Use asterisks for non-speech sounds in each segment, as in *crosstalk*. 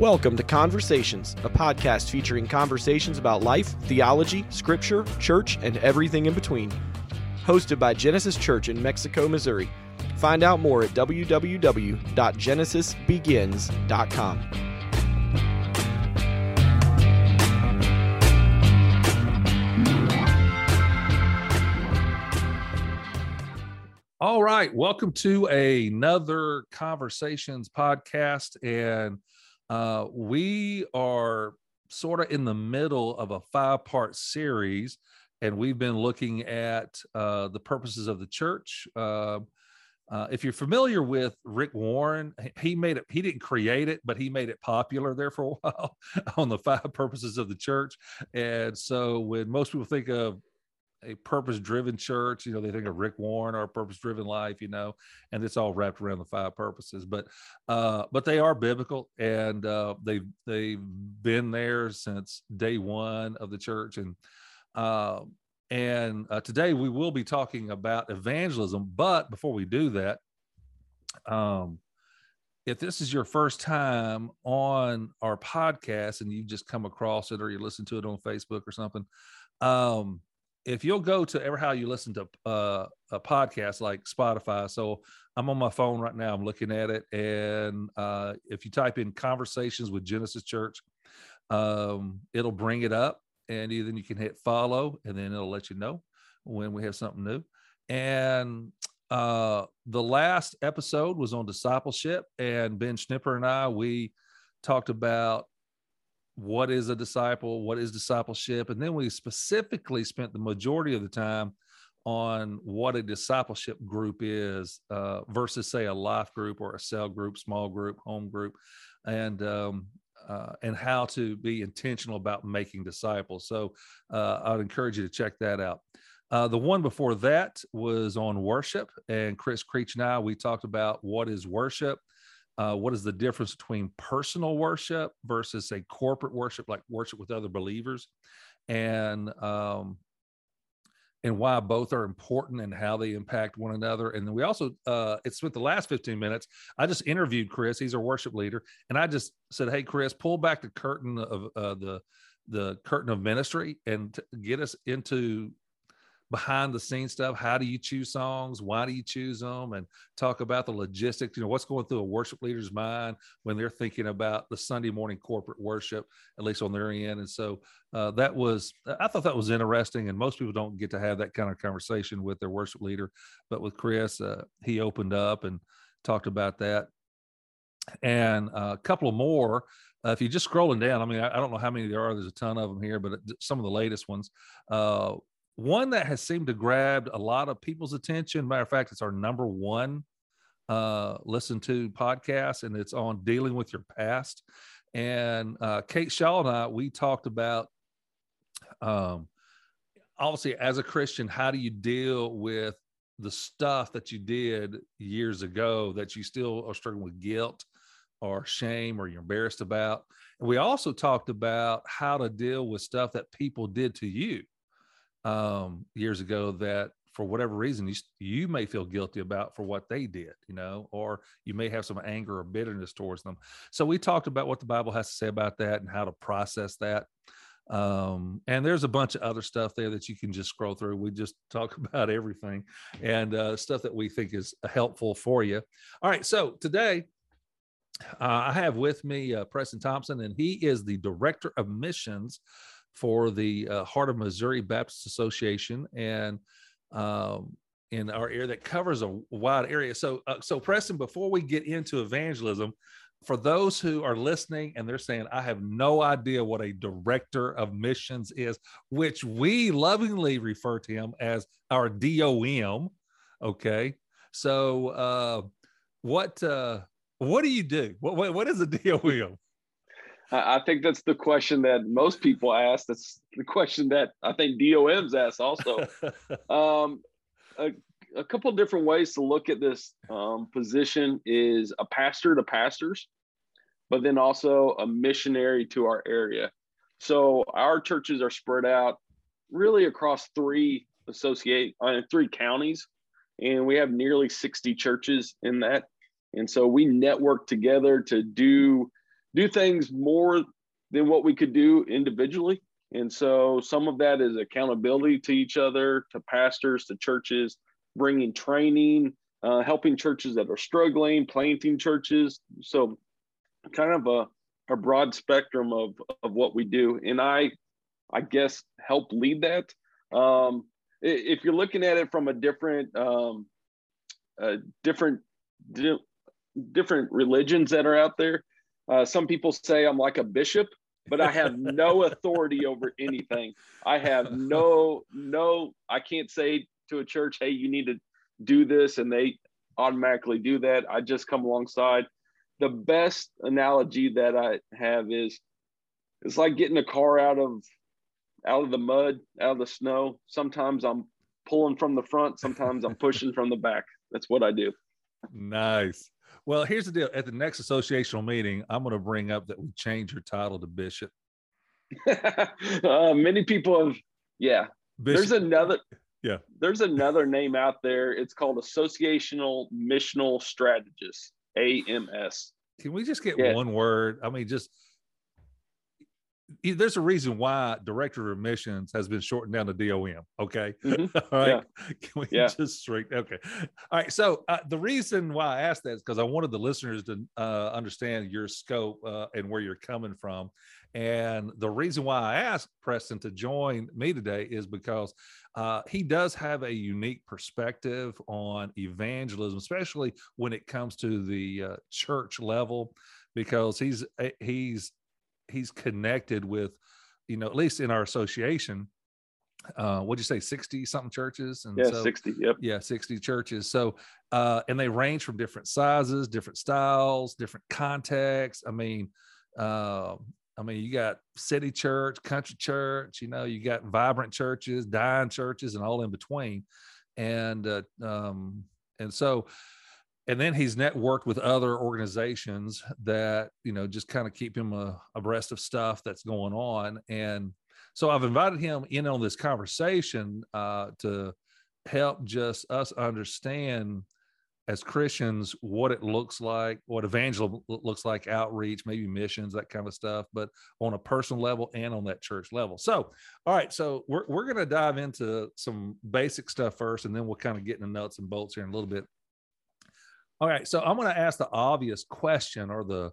Welcome to Conversations, a podcast featuring conversations about life, theology, scripture, church, and everything in between. Hosted by Genesis Church in Mexico, Missouri. Find out more at www.genesisbegins.com. All right, welcome to another Conversations podcast. And uh, we are sort of in the middle of a five part series, and we've been looking at uh, the purposes of the church. Uh, uh, if you're familiar with Rick Warren, he made it, he didn't create it, but he made it popular there for a *laughs* while on the five purposes of the church. And so when most people think of a purpose driven church. You know, they think of Rick Warren or purpose driven life, you know, and it's all wrapped around the five purposes. But uh, but they are biblical and uh, they've they've been there since day one of the church. And uh, and uh, today we will be talking about evangelism. But before we do that, um, if this is your first time on our podcast and you just come across it or you listen to it on Facebook or something, um, if you'll go to ever how you listen to uh, a podcast like Spotify. So I'm on my phone right now. I'm looking at it, and uh, if you type in "conversations with Genesis Church," um, it'll bring it up, and then you can hit follow, and then it'll let you know when we have something new. And uh, the last episode was on discipleship, and Ben Schnipper and I we talked about what is a disciple, what is discipleship, and then we specifically spent the majority of the time on what a discipleship group is uh, versus say a life group or a cell group, small group, home group, and um, uh, and how to be intentional about making disciples. So uh, I'd encourage you to check that out. Uh, the one before that was on worship, and Chris Creech and I we talked about what is worship uh, what is the difference between personal worship versus a corporate worship, like worship with other believers, and um, and why both are important and how they impact one another. And then we also, uh, it spent the last 15 minutes. I just interviewed Chris. He's our worship leader, and I just said, "Hey, Chris, pull back the curtain of uh, the the curtain of ministry and get us into behind the scenes stuff. How do you choose songs? Why do you choose them? And talk about the logistics. You know, what's going through a worship leader's mind when they're thinking about the Sunday morning corporate worship, at least on their end. And so uh, that was, I thought that was interesting. And most people don't get to have that kind of conversation with their worship leader. But with Chris, uh, he opened up and talked about that. And uh, a couple of more. Uh, if you're just scrolling down, I mean, I, I, don't know how many there are. There's a ton of them here, but some of the latest ones. Uh, one that has seemed to grab a lot of people's attention. Matter of fact, it's our number one uh, listen to podcast, and it's on dealing with your past. And uh, Kate Shaw and I, we talked about um, obviously as a Christian, how do you deal with the stuff that you did years ago that you still are struggling with guilt or shame or you're embarrassed about? And we also talked about how to deal with stuff that people did to you um, years ago that for whatever reason you, you may feel guilty about for what they did you know or you may have some anger or bitterness towards them. So we talked about what the bible has to say about that and how to process that. Um, and there's a bunch of other stuff there that you can just scroll through. We just *laughs* talk about everything and uh, stuff that we think is helpful for you. All right so today uh, i have with me uh, preston thompson and he is the director of missions for the uh, Heart of Missouri Baptist Association and um, in our area that covers a wide area. So, uh, so Preston, before we get into evangelism, for those who are listening and they're saying, I have no idea what a director of missions is, which we lovingly refer to him as our DOM. Okay. So, uh, what, uh, what do you do? What, what, what is a *laughs* DOM? I think that's the question that most people ask. That's the question that I think DOMs ask also. *laughs* um, a, a, couple different ways to look at this um, position is a pastor to pastors, but then also a missionary to our area. So our churches are spread out really across three associate uh, three counties, and we have nearly 60 churches in that. And so we network together to do do things more than what we could do individually. And so some of that is accountability to each other, to pastors, to churches, bringing training, uh, helping churches that are struggling, planting churches. So kind of a, a broad spectrum of, of what we do. And I, I guess, help lead that. Um, if you're looking at it from a different, um, uh, different, di- different religions that are out there, uh, some people say I'm like a bishop, but I have no *laughs* authority over anything. I have no, no, I can't say to a church, hey, you need to do this, and they automatically do that. I just come alongside. The best analogy that I have is it's like getting a car out of out of the mud, out of the snow. Sometimes I'm pulling from the front, sometimes I'm pushing from the back. That's what I do. Nice. Well, here's the deal. At the next associational meeting, I'm going to bring up that we change your title to bishop. *laughs* uh, many people have, yeah. Bishop. There's another, yeah. There's another name out there. It's called Associational Missional Strategist, AMS. Can we just get yeah. one word? I mean, just there's a reason why director of missions has been shortened down to DOM. Okay. Mm-hmm. *laughs* All right. Yeah. *laughs* Can we yeah. just straight? Okay. All right. So uh, the reason why I asked that is because I wanted the listeners to uh, understand your scope uh, and where you're coming from. And the reason why I asked Preston to join me today is because uh, he does have a unique perspective on evangelism, especially when it comes to the uh, church level, because he's eh, he's he's connected with, you know, at least in our association, uh what'd you say 60 something churches? And yeah so, 60 yep. Yeah 60 churches. So uh and they range from different sizes different styles different contexts. I mean uh i mean you got city church country church you know you got vibrant churches dying churches and all in between. And uh um and so and then he's networked with other organizations that you know just kind of keep him uh, abreast of stuff that's going on and so i've invited him in on this conversation uh, to help just us understand as christians what it looks like what evangelism looks like outreach maybe missions that kind of stuff but on a personal level and on that church level. So all right so we're, we're going to dive into some basic stuff first and then we'll kind of get into nuts and bolts here in a little bit all right. So I'm going to ask the obvious question or the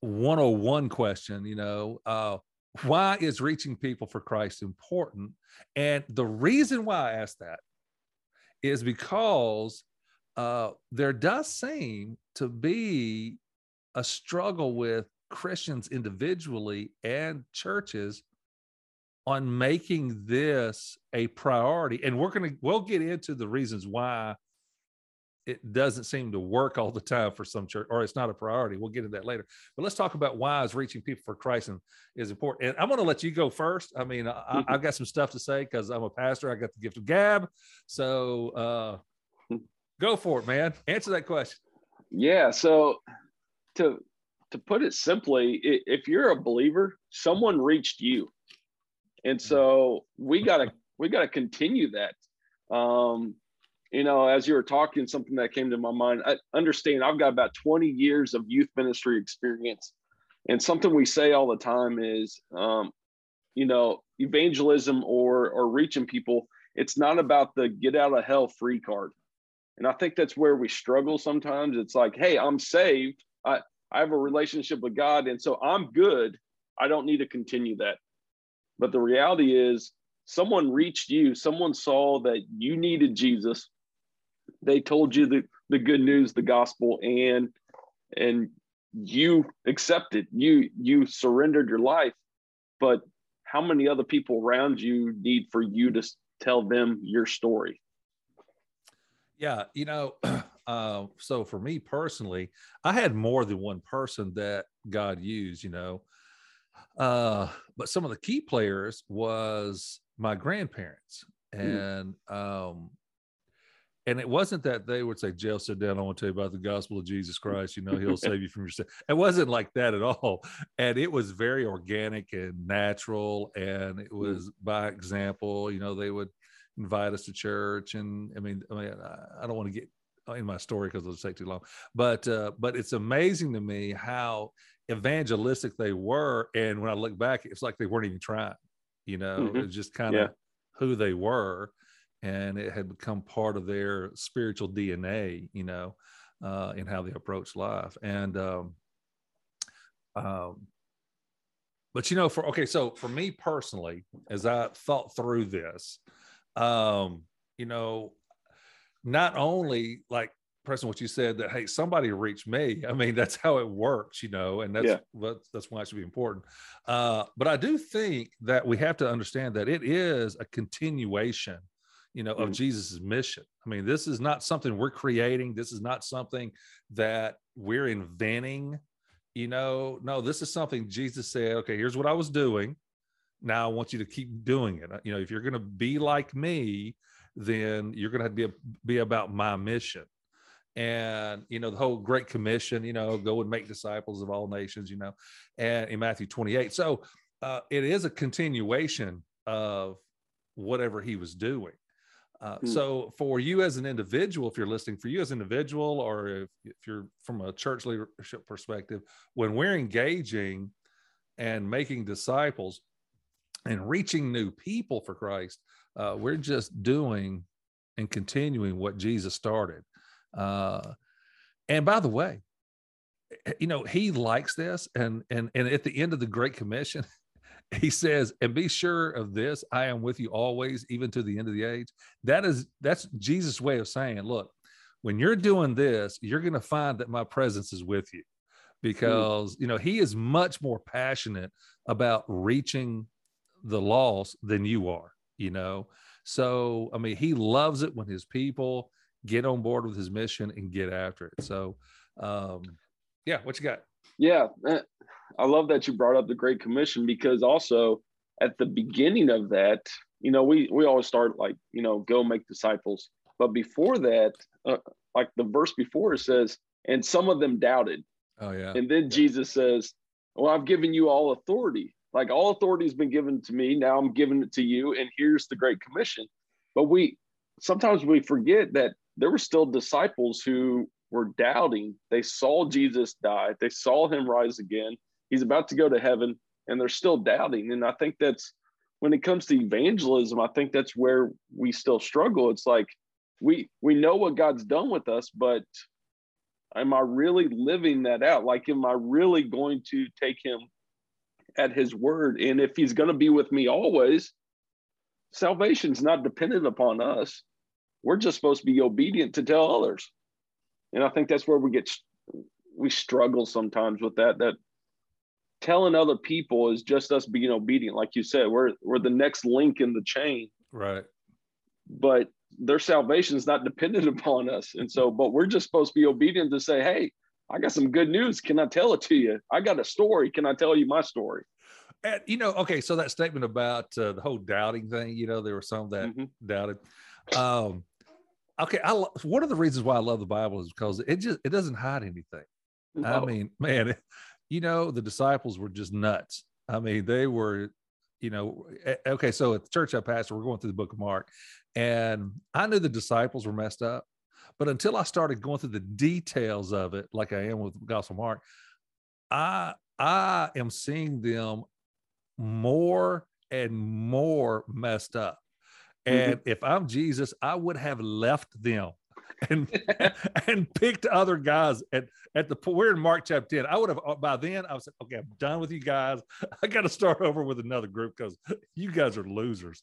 101 question, you know, uh, why is reaching people for Christ important? And the reason why I ask that is because uh, there does seem to be a struggle with Christians individually and churches on making this a priority. And we're going to, we'll get into the reasons why it doesn't seem to work all the time for some church, or it's not a priority. We'll get into that later. But let's talk about why is reaching people for Christ and is important. And I'm going to let you go first. I mean, I, *laughs* have got some stuff to say because I'm a pastor. I got the gift of gab. So uh, go for it, man. Answer that question. Yeah. So to to put it simply, if you're a believer, someone reached you, and so we gotta we gotta continue that. Um, you know, as you were talking, something that came to my mind, I understand I've got about 20 years of youth ministry experience. And something we say all the time is, um, you know, evangelism or, or reaching people, it's not about the get out of hell free card. And I think that's where we struggle sometimes. It's like, hey, I'm saved. I, I have a relationship with God. And so I'm good. I don't need to continue that. But the reality is, someone reached you, someone saw that you needed Jesus, they told you the, the good news, the gospel, and and you accepted, you you surrendered your life. But how many other people around you need for you to tell them your story? Yeah, you know, *clears throat* uh, so for me personally, I had more than one person that God used, you know. Uh, but some of the key players was my grandparents. Hmm. And um, and it wasn't that they would say, Jail, sit down. I want to tell you about the gospel of Jesus Christ. You know, he'll save you from your sin. It wasn't like that at all. And it was very organic and natural. And it hmm. was by example, you know, they would invite us to church. And I mean, I mean, I don't want to get in my story because it'll take too long. But uh, but it's amazing to me how evangelistic they were. And when I look back, it's like they weren't even trying, you know, Mhm. it's just kind of Yeah. who they were. And it had become part of their spiritual DNA, you know, uh, in how they approach life. And, um, um, but you know, for okay, so for me personally, as I thought through this, um, you know, not only like Preston, what you said that hey, somebody reached me. I mean, *laughs* that's how it works, you know, and that's Yeah. what that's why it should be important. Uh, but I do think that we have to understand that it is a continuation, you know, of Mhm. Jesus's mission. I mean, this is not something we're creating. This is not something that we're inventing. You know, no, this is something Jesus said. Okay, here's what I was doing. Now I want you to keep doing it. You know, if you're going to be like me, then you're going to have to be, be about my mission and you know the whole great commission you know go and make disciples of all nations you know and in matthew 28 so uh, it is a continuation of whatever he was doing uh, Hmm. so for you as an individual if you're listening for you as an individual or if, if you're from a church leadership perspective when we're engaging and making disciples and reaching new people for christ uh, we're just doing and continuing what jesus started uh, and by the way, eh, you know, he likes this. And and and at the end of the Great Commission, *laughs* he says, and be sure of this, I am with you always, even to the end of the age. That is that's Jesus' way of saying, look, when you're doing this, you're going to find that my presence is with you. Because you know, he is much more passionate about reaching the lost than you are, you know. So I mean, he loves it when his people get on board with his mission and get after it. So, um, yeah, what you got? Yeah, eh, I love that you brought up the Great Commission because also at the beginning of that, you know, we we always start like you know, go make disciples, but before that, uh, like the verse before it says, and some of them doubted, Oh yeah, and then Jesus says, "Well, I've given you all authority. Like all authority has been given to me. Now I'm giving it to you, and here's the Great Commission." But we sometimes we forget that there were still disciples who were doubting. They saw Jesus die. They saw him rise again. He's about to go to heaven, and they're still doubting. And I think that's when it comes to evangelism. I think that's where we still struggle. It's like we we know what God's done with us, but am I really living that out? Like, am I really going to take him at his word? And if he's going to be with me always, salvation's not dependent upon us. We're just supposed to be obedient to tell others. And I think that's where we get, we struggle sometimes with that, that telling other people is just us being obedient. Like you said, we're, we're the next link in the chain right. but their salvation is not dependent *laughs* upon us. And so, but we're just supposed to be obedient to say, Hey, I got some good news. Can I tell it to you? I got a story. Can I tell you my story? And, you know, okay, so that statement about uh, the whole doubting thing, you know, there were some that Mhm. doubted. Um, okay, I lo- one of the reasons why I love the Bible is because it just it doesn't hide anything. I mean, man, you know, the disciples were just nuts. I mean, they were, you know, eh, okay. So at the church I pastor, we're going through the book of Mark, and I knew the disciples were messed up, but until I started going through the details of it, like I am with Gospel Mark, I I am seeing them more and more messed up. And if I'm Jesus, I would have left them *laughs* and *laughs* and picked other guys at at the we're in Mark chapter 10. I would have uh, by then I was like, okay, I'm done with you guys. *laughs* I got to start over with another group because you guys are losers.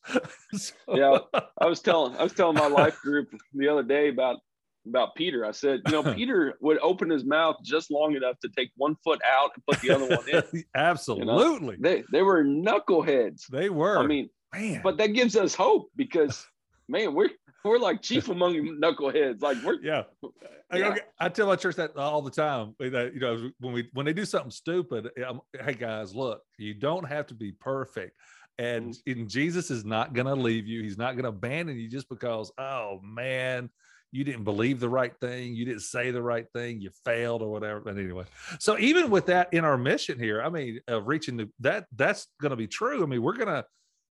So- Yeah. I was telling, I was telling my life group the other day about, about Peter. I said, you know, Peter would open his mouth just long enough to take one foot out and put the other one in. Absolutely. They, they were knuckleheads. They were. I mean, man. but that gives us hope because man, we're, we're like chief among knuckleheads. Like we're, yeah. I, Yeah. okay, I tell my church that all the time. Eh, that you know, when we when they do something stupid, eh, I'm, hey guys, look, you don't have to be perfect, and, mm-hmm. and Jesus is not going to leave you. He's not going to abandon you just because, oh man, you didn't believe the right thing, you didn't say the right thing, you failed or whatever. But anyway, so even with that in our mission here, I mean, of reaching the, that, that's going to be true. I mean, we're gonna,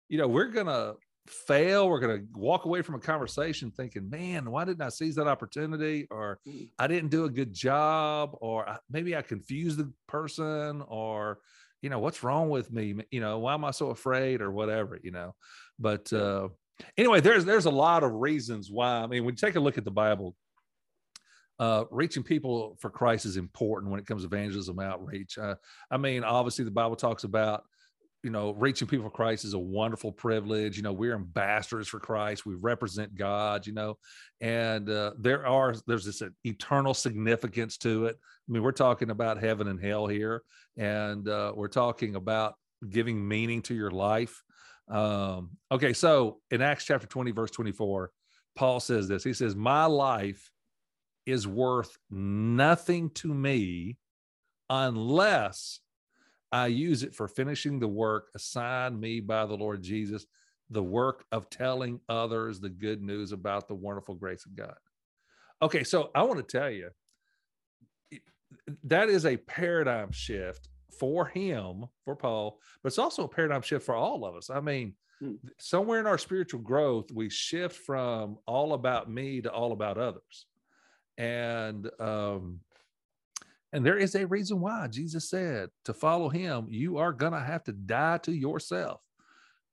you know, we're gonna fail. We're going to walk away from a conversation thinking, man, why didn't I seize that opportunity? Or Mm. I didn't do a good job. Or maybe I confused the person. Or, you know, what's wrong with me? You know, why am I so afraid or whatever, you know? But uh, anyway, there's there's a lot of reasons why. I mean, when you take a look at the Bible, uh, reaching people for Christ is important when it comes to evangelism outreach. Uh, I mean, obviously, the Bible talks about you know reaching people for Christ is a wonderful privilege. You know, we're ambassadors for Christ. We represent God. You know, and uh, there are there's this eternal significance to it. I mean, we're talking about heaven and hell here, and uh, we're talking about giving meaning to your life. Um, okay, so in Acts chapter 20, verse 24, Paul says this. He says, My life is worth nothing to me unless I use it for finishing the work assigned me by the Lord Jesus, the work of telling others the good news about the wonderful grace of God. Okay, so I want to tell you that is a paradigm shift for him, for Paul, but it's also a paradigm shift for all of us. I mean, Hmm. somewhere in our spiritual growth, we shift from all about me to all about others. And um, and there is a reason why Jesus said to follow him, you are gonna have to die to yourself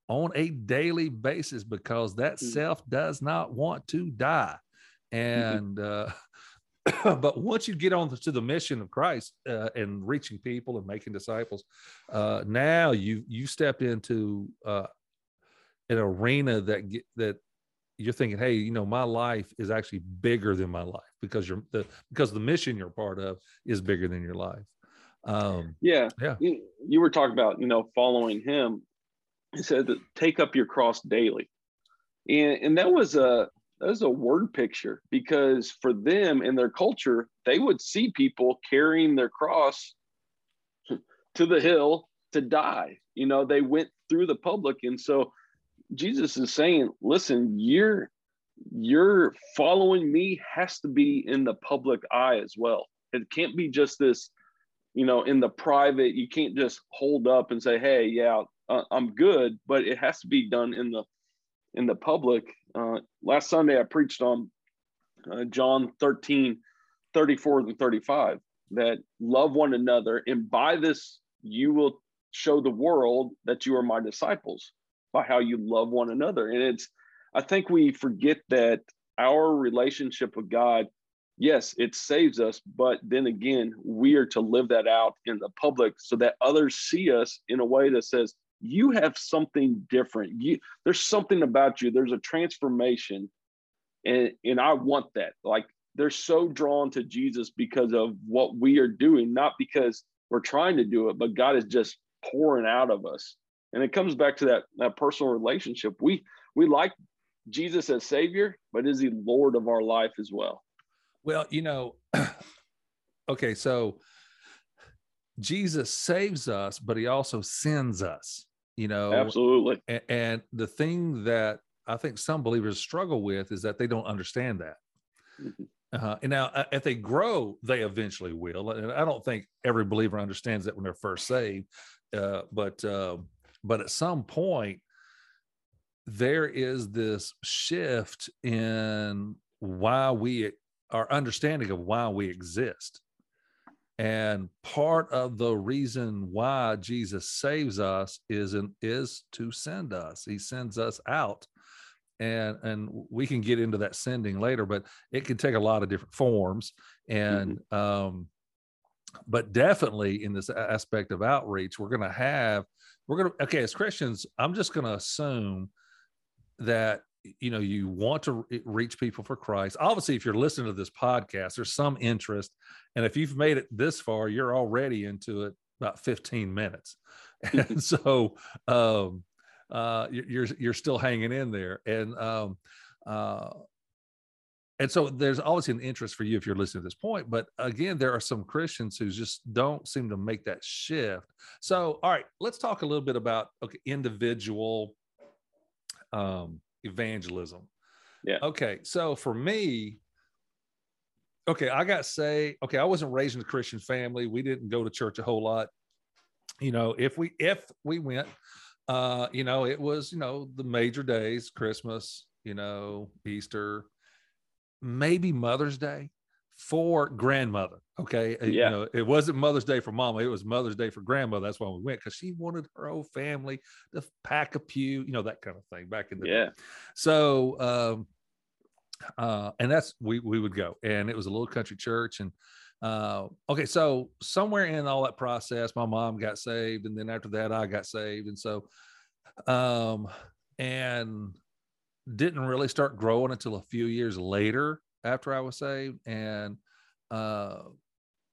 on a daily basis because that Hmm. self does not want to die. And uh *coughs* but once you get on to the mission of Christ uh, and reaching people and making disciples, uh, now you you step into uh, an arena that get, that you're thinking, hey, you know, my life is actually bigger than my life because you're the because the mission you're part of is bigger than your life. Um, Yeah. Yeah. You, you were talking about, you know, following him. He said that take up your cross daily. And and that was a that was a word picture because for them in their culture, they would see people carrying their cross *laughs* to the hill to die. You know, they went through the public. And so Jesus is saying, listen, you're you're following me has to be in the public eye as well. It can't be just this you know in the private. You can't just hold up and say hey yeah uh, i'm good but it has to be done in the in the public. Uh, last sunday i preached on uh, john 13 34 and 35 that love one another and by this you will show the world that you are my disciples by how you love one another and it's i think we forget that our relationship with god yes, it saves us, but then again, we are to live that out in the public so that others see us in a way that says, you have something different. You there's something about you, there's a transformation. And and I want that. Like they're so drawn to Jesus because of what we are doing, not because we're trying to do it, but God is just pouring out of us. And it comes back to that, that personal relationship. We we like Jesus as Savior, but is he Lord of our life as well? Well, you know, *clears throat* okay, so Jesus saves us, but he also sends us, you know. Absolutely. And, and the thing that I think some believers struggle with is that they don't understand that. Mhm. Uh, and now, uh, if they grow, they eventually will. And I don't think every believer understands that when they're first saved. Uh, but uh, but at some point, there is this shift in why we our understanding of why we exist. And part of the reason why Jesus saves us is in, is to send us. He sends us out. And and we can get into that sending later, but it can take a lot of different forms. And um, but definitely in this aspect of outreach, we're gonna have, we're gonna okay, as Christians, I'm just gonna assume that you know you want to reach people for christ. Obviously if you're listening to this podcast there's some interest. And if you've made it this far you're already into it about 15 minutes. *laughs* And *laughs* so um uh you're you're still hanging in there. And um uh and so there's obviously an interest for you if you're listening to this point but again there are some christians who just don't seem to make that shift so all right let's talk a little bit about okay individual um evangelism. Yeah. Okay. So for me, okay, I got say, okay, I wasn't raised in a Christian family. We didn't go to church a whole lot. You know, if we if we went, uh, you know, it was, you know, the major days, Christmas, you know, Easter, maybe Mother's Day for grandmother. Okay. Yeah. You know, it wasn't Mother's Day for mama. It was Mother's Day for grandmother. That's why we went because she wanted her whole family to pack a pew, you know, that kind of thing back in the yeah. Day. So, um, uh, and that's we we would go, and it was a little country church, and uh, okay, so somewhere in all that process, my mom got saved, and then after that, I got saved, and so, um, and didn't really start growing until a few years later after I was saved, and uh,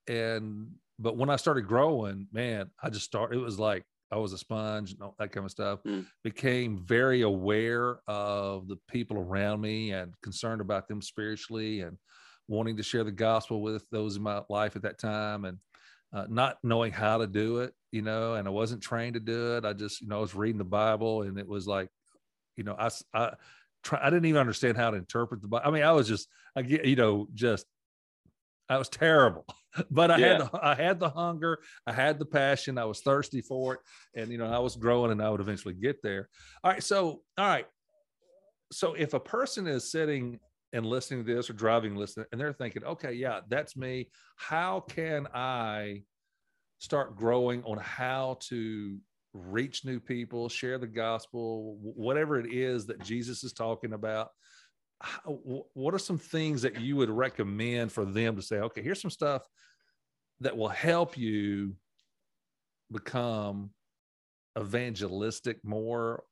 and but when I started growing, man, I just started. It was like I was a sponge and all that kind of stuff. Mm. Became very aware of the people around me and concerned about them spiritually and wanting to share the gospel with those in my life at that time and uh, not knowing how to do it, you know, and I wasn't trained to do it. I just, you know, I was reading the Bible and it was like, you know, I, I, try, I didn't even understand how to interpret the Bible. I mean, I was just, I get, you know, just I was terrible, *laughs* but I yeah. had the, I had the hunger, I had the passion, I was thirsty for it, and you know I was growing, and I would eventually get there. All right, so all right, so if a person is sitting and listening to this or driving, listening, and they're thinking, okay, yeah, that's me. How can I start growing on how to reach new people, share the gospel, whatever it is that Jesus is talking about? what are some things that you would recommend for them to say okay here's some stuff that will help you become evangelistic more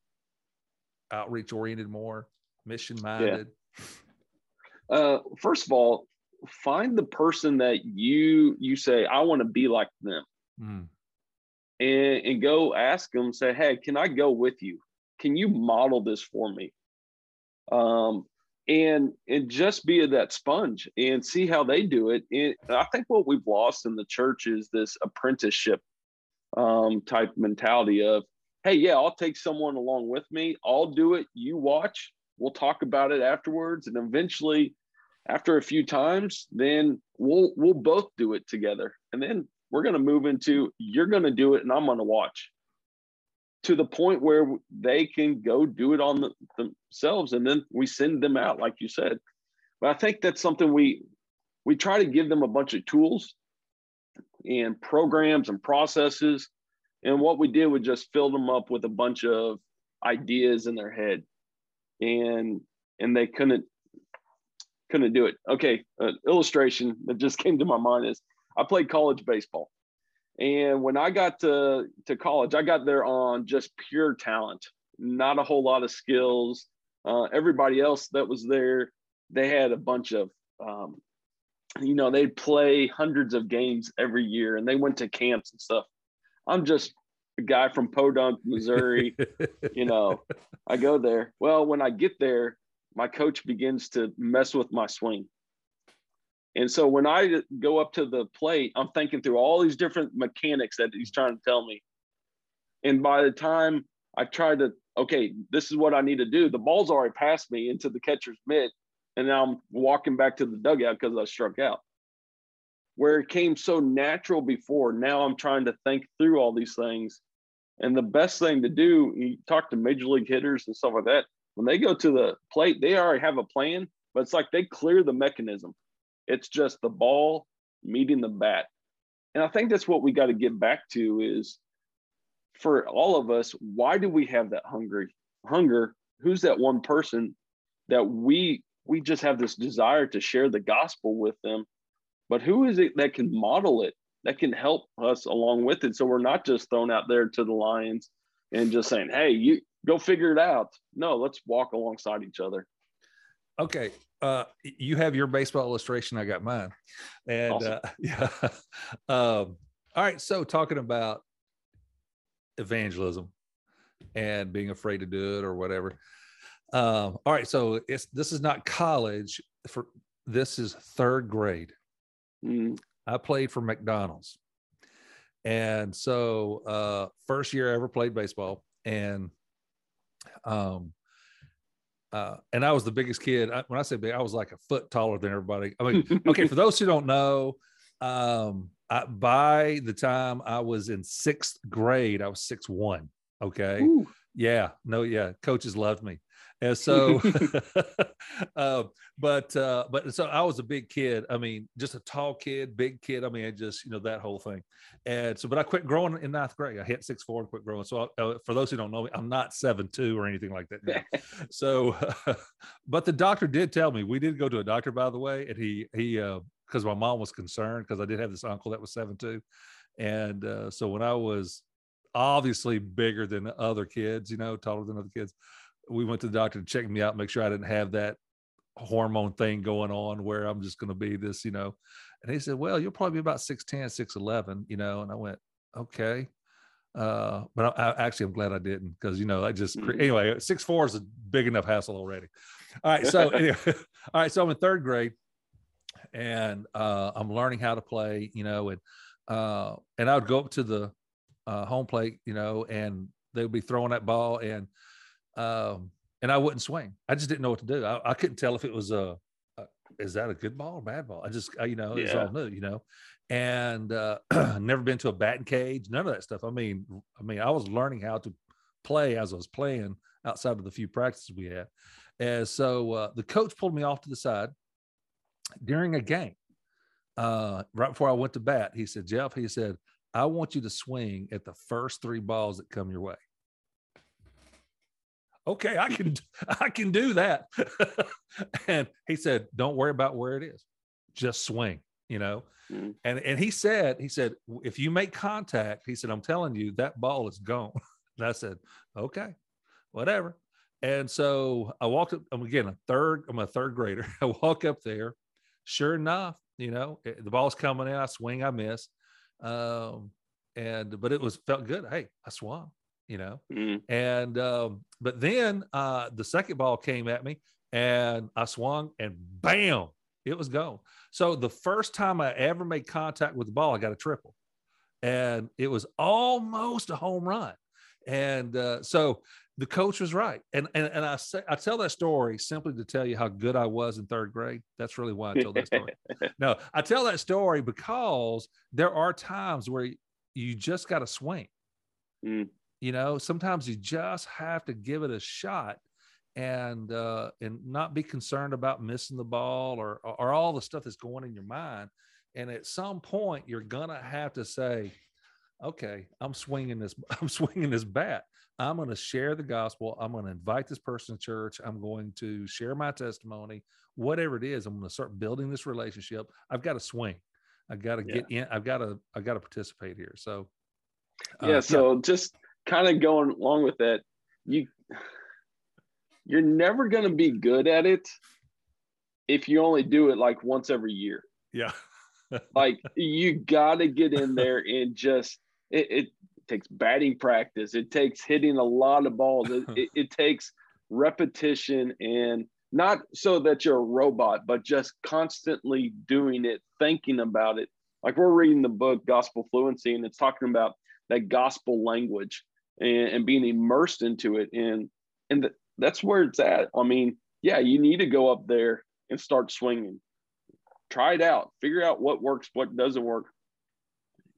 outreach oriented more mission minded yeah. uh, first of all find the person that you you say i want to be like them mm. And and go ask them say hey can i go with you can you model this for me um and and just be that sponge and see how they do it. And I think what we've lost in the church is this apprenticeship um, type mentality of, hey, yeah, I'll take someone along with me. I'll do it. You watch. We'll talk about it afterwards, and eventually, after a few times, then we'll we'll both do it together, and then we're going to move into you're going to do it, and I'm going to watch. To the point where they can go do it on the, themselves and then we send them out like you said. But i think that's something we we try to give them a bunch of tools and programs and processes. And what we did was just fill them up with a bunch of ideas in their head. And and they couldn't couldn't do it. Okay an illustration that just *laughs* came to my mind is i played college baseball and when I got to, to college, I got there on just pure talent, not a whole lot of skills. Uh, everybody else that was there, they had a bunch of, um, you know, they'd play hundreds of games every year and they went to camps and stuff. I'm just a guy from Podunk, Missouri. *laughs* you know, I go there. Well, when I get there, my coach begins to mess with my swing. And so when I go up to the plate, I'm thinking through all these different mechanics that he's trying to tell me. And by the time I try to, okay, this is what I need to do, the ball's already passed me into the catcher's mitt. And now I'm walking back to the dugout because I struck out. Where it came so natural before, now I'm trying to think through all these things. And the best thing to do, you talk to major league hitters and stuff like that, when they go to the plate, they already have a plan, but it's like they clear the mechanism it's just the ball meeting the bat. And I think that's what we got to get back to is for all of us, why do we have that hungry hunger? Who's that one person that we we just have this desire to share the gospel with them? But who is it that can model it, that can help us along with it? So we're not just thrown out there to the lions and just saying, hey, you go figure it out. No, let's walk alongside each other. Okay uh, you have your baseball illustration. I got mine. And awesome. uh, *laughs* yeah. um, all right. So talking about evangelism and being afraid to do it or whatever. Um, all right. So it's this is not college for this is third grade. Mm. I played for McDonald's. And so uh first year I ever played baseball. And um uh, and I was the biggest kid. I, when I say big, I was like a foot taller than everybody. I mean, *laughs* okay, for those who don't know, um, I, by the time I was in sixth grade, I was six one. Okay. Ooh. Yeah. No, yeah. Coaches loved me. And so, uh, *laughs* *laughs* but uh, but so I was a big kid. I mean, just a tall kid, big kid. I mean, just you know that whole thing. And so, but I quit growing in ninth grade. I hit six four and quit growing. So, I, uh, for those who don't know me, I'm not seven two or anything like that. *laughs* so, but the doctor did tell me we did go to a doctor, by the way, and he he because uh, my mom was concerned because I did have this uncle that was seven two, and uh, so when I was obviously bigger than other kids, you know, taller than other kids we went to the doctor to check me out, make sure I didn't have that hormone thing going on where I'm just going to be this, you know. And he said, Well, you'll probably be about 6'10, 6'11, you know. And I went, Okay. Uh, but I, I actually I'm glad I didn't because you know I just mm-hmm. anyway six four is a big enough hassle already. All right, so *laughs* anyway, *laughs* all right, so I'm in third grade, and uh, I'm learning how to play, you know, and uh, and I would go up to the uh, home plate, you know, and they would be throwing that ball, and um, and I wouldn't swing. I just didn't know what to do. I, I couldn't tell if it was a, a, is that a good ball or bad ball. I just I, you know it's all new, you know, and uh, *clears throat* never been to a batting cage, none of that stuff. I mean, I mean, I was learning how to play as I was playing outside of the few practices we had, and so uh, the coach pulled me off to the side during a game. Uh, right before I went to bat, he said, Jeff, he said, I want you to swing at the first three balls that come your way okay, I can *laughs* I can do that. *laughs* and he said, don't worry about where it is. Just swing, you know. Mm-hmm. And and he said, he said, if you make contact, he said, I'm telling you, that ball is gone. *laughs* and I said, okay, whatever. And so I walked up, I'm again a third, I'm a third grader. I walk up there. Sure enough, you know, the ball's coming in, I swing, I miss. Um, and but it was felt good. Hey, I swung you know. Mm. And um, but then uh, the second ball came at me, and I swung, and bam, it was gone. So the first time I ever made contact with the ball, I got a triple, and it was almost a home run. And uh, so the coach was right, and and and I say I tell that story simply to tell you how good I was in third grade. That's really why I tell that story. *laughs* no, I tell that story because there are times where you just got to swing. Mm. You know, sometimes you just have to give it a shot and uh, and not be concerned about missing the ball or or all the stuff that's going in your mind. And at some point, you're gonna have to say, "Okay, I'm swinging this. *laughs* I'm swinging this bat. I'm going to share the gospel. I'm going to invite this person to church. I'm going to share my testimony. Whatever it is, I'm going to start building this relationship. I've got to swing. I've got to get in. I've got to. I've got to participate here. So, uh, yeah. So yeah. just kind of going along with that, you you're never going to be good at it if you only do it like once every year. Yeah. *laughs* like you got to get in there and just it, it, takes batting practice. It takes hitting a lot of balls. It, it, *laughs* it takes repetition and not so that you're a robot, but just constantly doing it, thinking about it. Like we're reading the book Gospel Fluency, and it's talking about that gospel language and, and being immersed into it. And and the, that's where it's at. I mean, yeah, you need to go up there and start swinging. Try it out. Figure out what works, what doesn't work.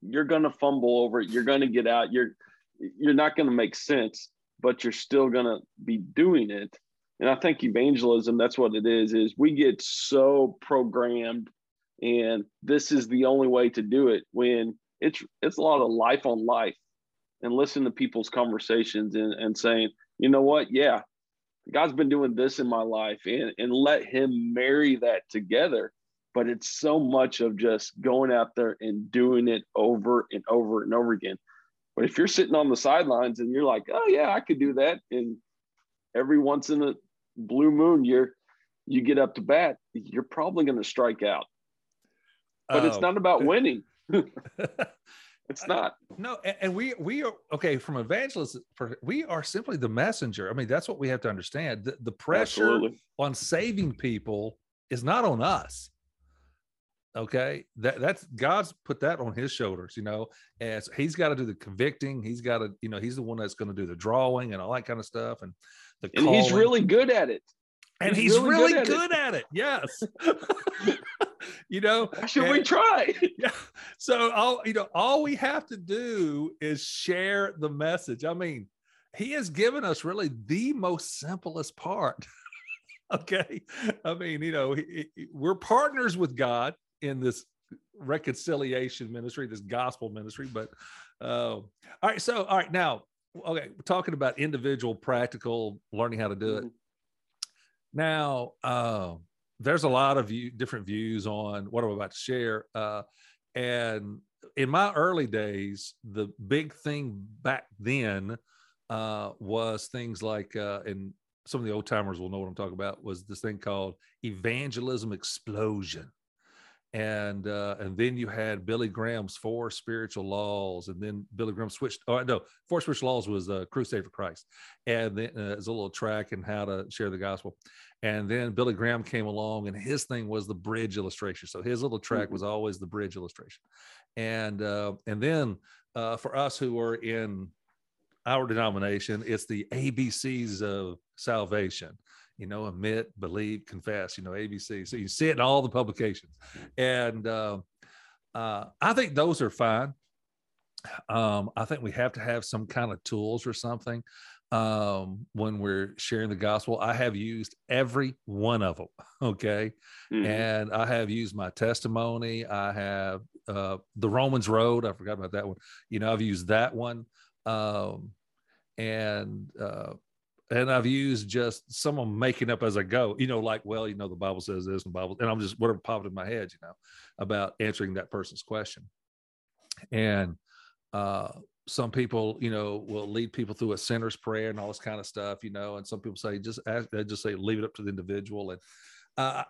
You're gonna fumble over it. You're gonna get out. You're you're not gonna make sense, but you're still gonna be doing it. And I think evangelism, that's what it is, is we get so programmed and this is the only way to do it when it's it's a lot of life on life and listen to people's conversations and, and saying, you know what? Yeah, God's been doing this in my life and, and let him marry that together. But it's so much of just going out there and doing it over and over and over again. But if you're sitting on the sidelines and you're like, oh yeah, I could do that. And every once in a blue moon, you're you get up to bat, you're probably going to strike out. But it's oh. not about winning. *laughs* *laughs* It's not. No, and, we we are okay from evangelists. We are simply the messenger. I mean, that's what we have to understand. The, the pressure Absolutely. on saving people is not on us. Okay, that that's God's put that on His shoulders. You know, as He's got to do the convicting. He's got to, you know, He's the one that's going to do the drawing and all that kind of stuff. And the and He's really good at it. And He's, he's really, really, good, at, it. at it. Yes. *laughs* *laughs* you know should and, we try *laughs* yeah so all you know all we have to do is share the message i mean he has given us really the most simplest part. okay. I mean, you know, he, he, we're partners with God in this reconciliation ministry, this gospel ministry. But uh, all right. So, all right. Now, okay. We're talking about individual practical learning how to do it. Mm-hmm. Now, uh, there's a lot of view, different views on what I'm about to share. Uh, and in my early days, the big thing back then uh, was things like, uh, and some of the old timers will know what I'm talking about, was this thing called evangelism explosion. And uh, and then you had Billy Graham's four spiritual laws, and then Billy Graham switched. Oh no, four spiritual laws was uh, Crusade for Christ, and then uh, it's a little track and how to share the gospel. And then Billy Graham came along, and his thing was the bridge illustration. So his little track mm-hmm. was always the bridge illustration. And uh, and then uh, for us who are in our denomination, it's the ABCs of salvation. You know, admit, believe, confess. You know, ABC. So you see it in all the publications, and uh, uh, I think those are fine. Um, I think we have to have some kind of tools or something um, when we're sharing the gospel. I have used every one of them. Okay. Mm-hmm. And I have used my testimony. I have uh, the Romans Road. I forgot about that one. You know, I've used that one. Um, and, uh, and I've used just some of them making up as I go, you know, like, well, you know, the Bible says this and the Bible, and I'm just whatever popped in my head, you know, about answering that person's question. And uh, some people, you know, will lead people through a sinner's prayer and all this kind of stuff, you know, and some people say just ask, they just say leave it up to the individual. And uh,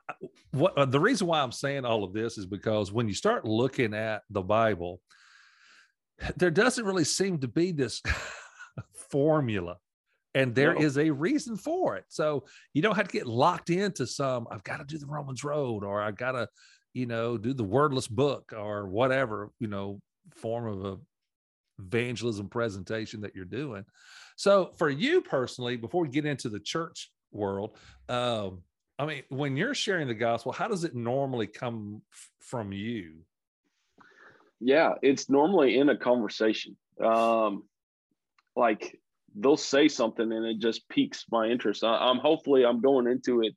what uh, the reason why I'm saying all of this is because when you start looking at the Bible, there doesn't really seem to be this *laughs* formula and there no. is a reason for it. So you don't have to get locked into some, I've got to do the Romans road or I've got to, you know, do the wordless book or whatever, you know, form of a evangelism presentation that you're doing. So for you personally, before we get into the church world, um, I mean, when you're sharing the gospel, how does it normally come f- from you? Yeah, it's normally in a conversation. Um, like they'll say something and it just piques my interest. I, am hopefully I'm going into it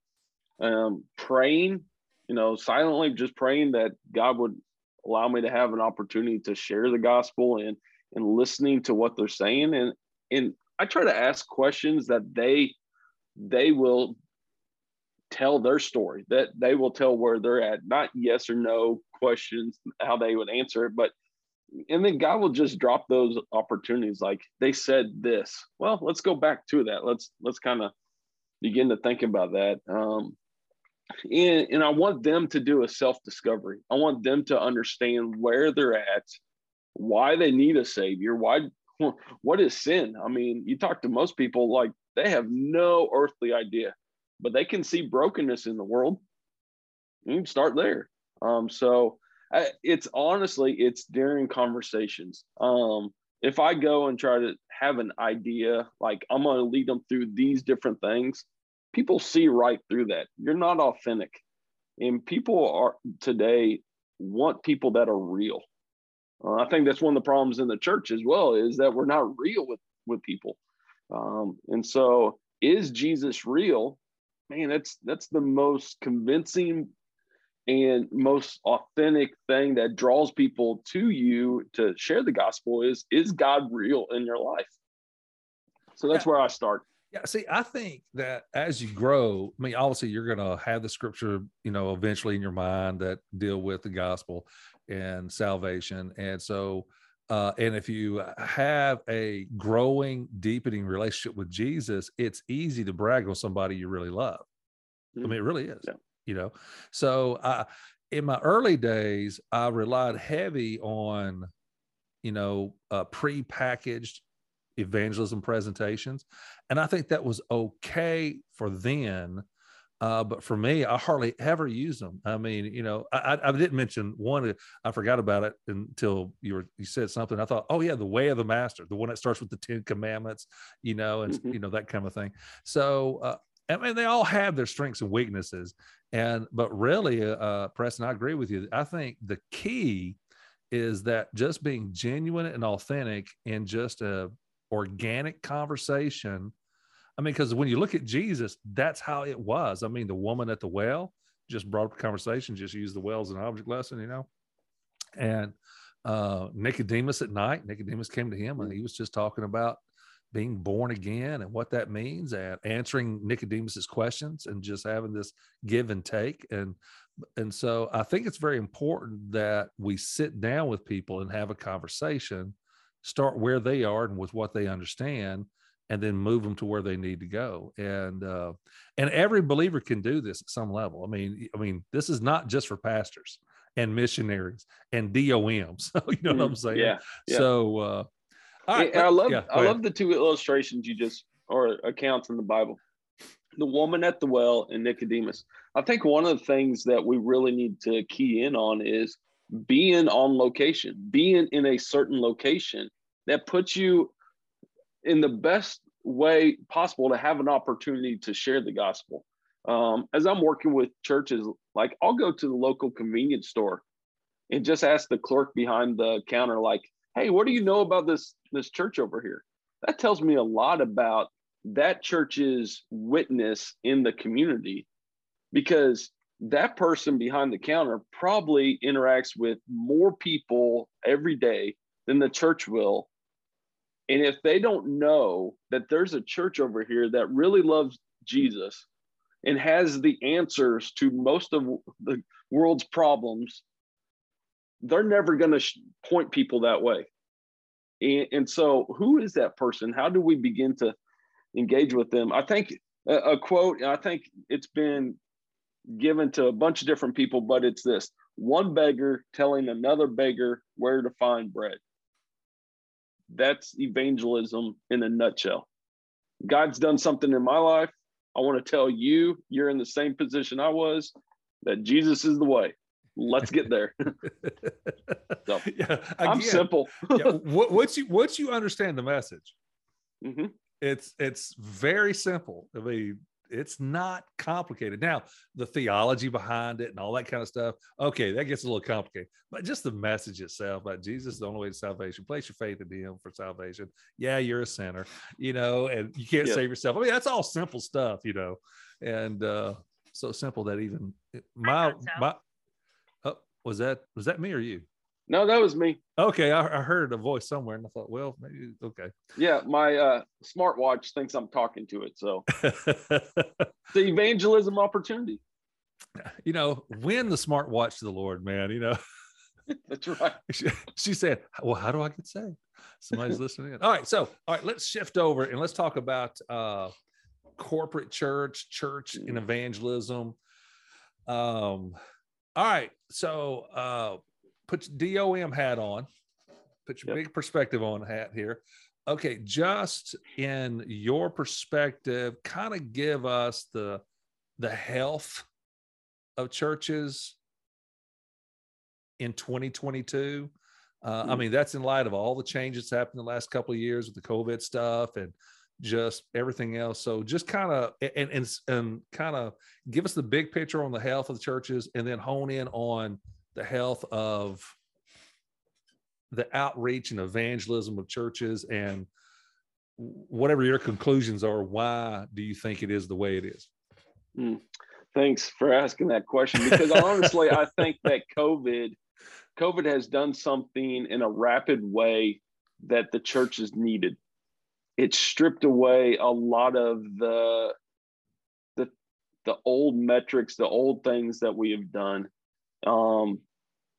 um, praying, you know, silently, just praying that God would allow me to have an opportunity to share the gospel and and listening to what they're saying and and I try to ask questions that they they will tell their story that they will tell where they're at not yes or no questions how they would answer it but and then God will just drop those opportunities like they said this. Well let's go back to that. Let's let's kind of begin to think about that. Um and, and I want them to do a self discovery. I want them to understand where they're at why they need a savior why *laughs* what is sin? I mean you talk to most people like they have no earthly idea but they can see brokenness in the world. You can start there. Um, so It's honestly it's during conversations um, if i go and try to have an idea like i'm going to lead them through these different things people see right through that you're not authentic and people are today want people that are real uh, I think that's one of the problems in the church as well is that we're not real with with people. Um, and so, is Jesus real? Man, that's that's the most convincing and most authentic thing that draws people to you to share the gospel is is God real in your life? So that's yeah. where I start. Yeah, see, I think that as you grow, I mean, obviously you're going to have the scripture, you know, eventually in your mind that deal with the gospel and salvation. And so, uh, and if you have a growing, deepening relationship with Jesus, it's easy to brag on somebody you really love. Mm-hmm. I mean, it really is, yeah. You know. So, uh, in my early days, I relied heavy on, you know, uh, pre-packaged evangelism presentations, and I think that was okay for then uh, but for me, I hardly ever use them. I mean, you know, I, I didn't mention one. I forgot about it until you were you said something. I thought, oh yeah, the way of the master, the one that starts with the Ten Commandments, you know, and mm-hmm. you know that kind of thing. So, uh, I mean, they all have their strengths and weaknesses, and but really, uh, uh Preston, I agree with you. I think the key is that just being genuine and authentic, and just a organic conversation. I mean, because when you look at Jesus, that's how it was. I mean, the woman at the well just brought up conversation, just used the well as an object lesson, you know. And uh, Nicodemus at night, Nicodemus came to him and he was just talking about being born again and what that means and answering Nicodemus's questions and just having this give and take. And and so I think it's very important that we sit down with people and have a conversation, start where they are and with what they understand, and then move them to where they need to go. And uh, and every believer can do this at some level. I mean, I mean, this is not just for pastors and missionaries and DOMs. *laughs* you know what I'm mm, saying? Yeah. yeah. So uh, I love yeah, I love the two illustrations you just or accounts in the Bible. The woman at the well and Nicodemus. I think one of the things that we really need to key in on is being on location, being in a certain location that puts you in the best way possible to have an opportunity to share the gospel. Um, as I'm working with churches, like I'll go to the local convenience store and just ask the clerk behind the counter, like, "Hey, what do you know about this this church over here?" That tells me a lot about that church's witness in the community, because that person behind the counter probably interacts with more people every day than the church will and if they don't know that there's a church over here that really loves Jesus and has the answers to most of the world's problems, they're never going to sh- point people that way. And, and, so, who is that person? How do we begin to engage with them? I think a, a quote, I think it's been given to a bunch of different people, but it's this one beggar telling another beggar where to find bread that's evangelism in a nutshell. God's done something in my life. I want to tell you, you're in the same position I was, that Jesus is the way. Let's get there. *laughs* so, yeah, again, I'm simple. yeah, *laughs* once you once you understand the message, mm-hmm. it's it's very simple. I mean, it's not complicated. Now, the theology behind it and all that kind of stuff, okay, that gets a little complicated. But just the message itself about Jesus is the only way to salvation. Place your faith in Him for salvation. Yeah, you're a sinner, you know, and you can't yeah. save yourself. I mean, that's all simple stuff, you know, and uh, so simple that even my so. my was that was that me or you? No, that was me. Okay, I, I, heard a voice somewhere, and I thought, well, maybe okay. Yeah, my uh, smartwatch thinks I'm talking to it, so *laughs* the evangelism opportunity. You know, win the smartwatch to the Lord, man. You know, *laughs* that's right. She, she, said, "Well, how do I get saved?" Somebody's listening. In. All right, so all right, let's shift over and let's talk about uh, corporate church, church and mm. evangelism. Um, all right, so uh, put your DOM hat on, put your yep. big perspective on hat here. Okay, just in your perspective, kind of give us the the health of churches in 2022. Uh, mm-hmm. I mean, that's in light of all the changes happened the last couple of years with the COVID stuff and just everything else. So just kind of and and, and kind of give us the big picture on the health of the churches, and then hone in on the health of the outreach and evangelism of churches and whatever your conclusions are why do you think it is the way it is mm. thanks for asking that question because honestly i *laughs* think that covid covid has done something in a rapid way that the churches needed it stripped away a lot of the the the old metrics the old things that we have done. Um,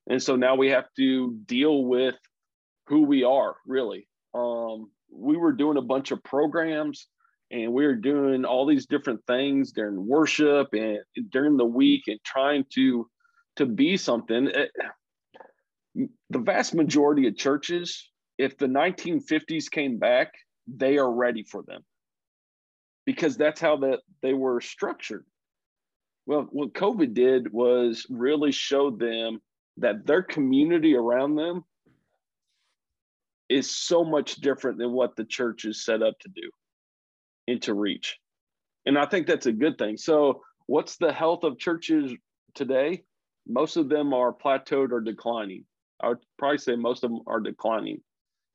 and so now we have to deal with who we are really. Um, we were doing a bunch of programs and we were doing all these different things during worship and during the week and trying to to be something. It, eh, the vast majority of churches if the 1950s came back they are ready for them because that's how that they were structured well what covid did was really showed them that their community around them is so much different than what the church is set up to do and to reach. And I think that's a good thing. So, what's the health of churches today? Most of them are plateaued or declining. I would probably say most of them are declining.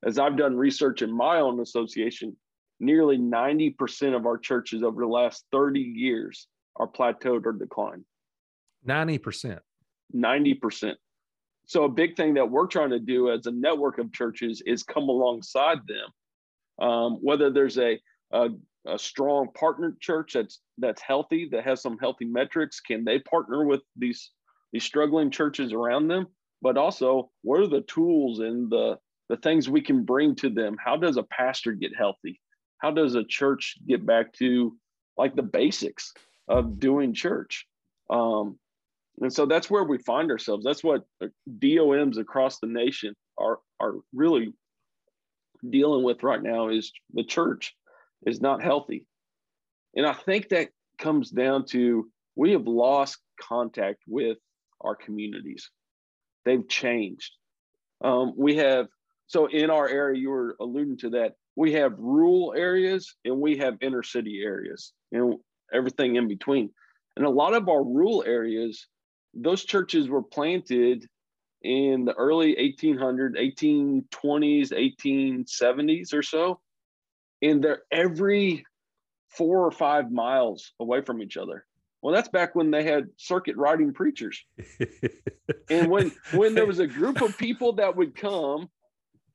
As I've done research in my own association, nearly 90% of our churches over the last 30 years are plateaued or declined. 90%. 90%. So, a big thing that we're trying to do as a network of churches is come alongside them. Um, whether there's a, a, a strong partner church that's that's healthy, that has some healthy metrics, can they partner with these these struggling churches around them? But also, what are the tools and the the things we can bring to them? How does a pastor get healthy? How does a church get back to like the basics of doing church? Um, and so that's where we find ourselves. That's what DOMs across the nation are are really dealing with right now is the church is not healthy. And I think that comes down to we have lost contact with our communities. They've changed. Um, we have, so in our area, you were alluding to that, we have rural areas and we have inner city areas and everything in between. And a lot of our rural areas those churches were planted in the early 1800s, 1820s, 1870s or so. And they're every four or five miles away from each other. Well, that's back when they had circuit riding preachers. *laughs* and when when there *laughs* was a group of people that would come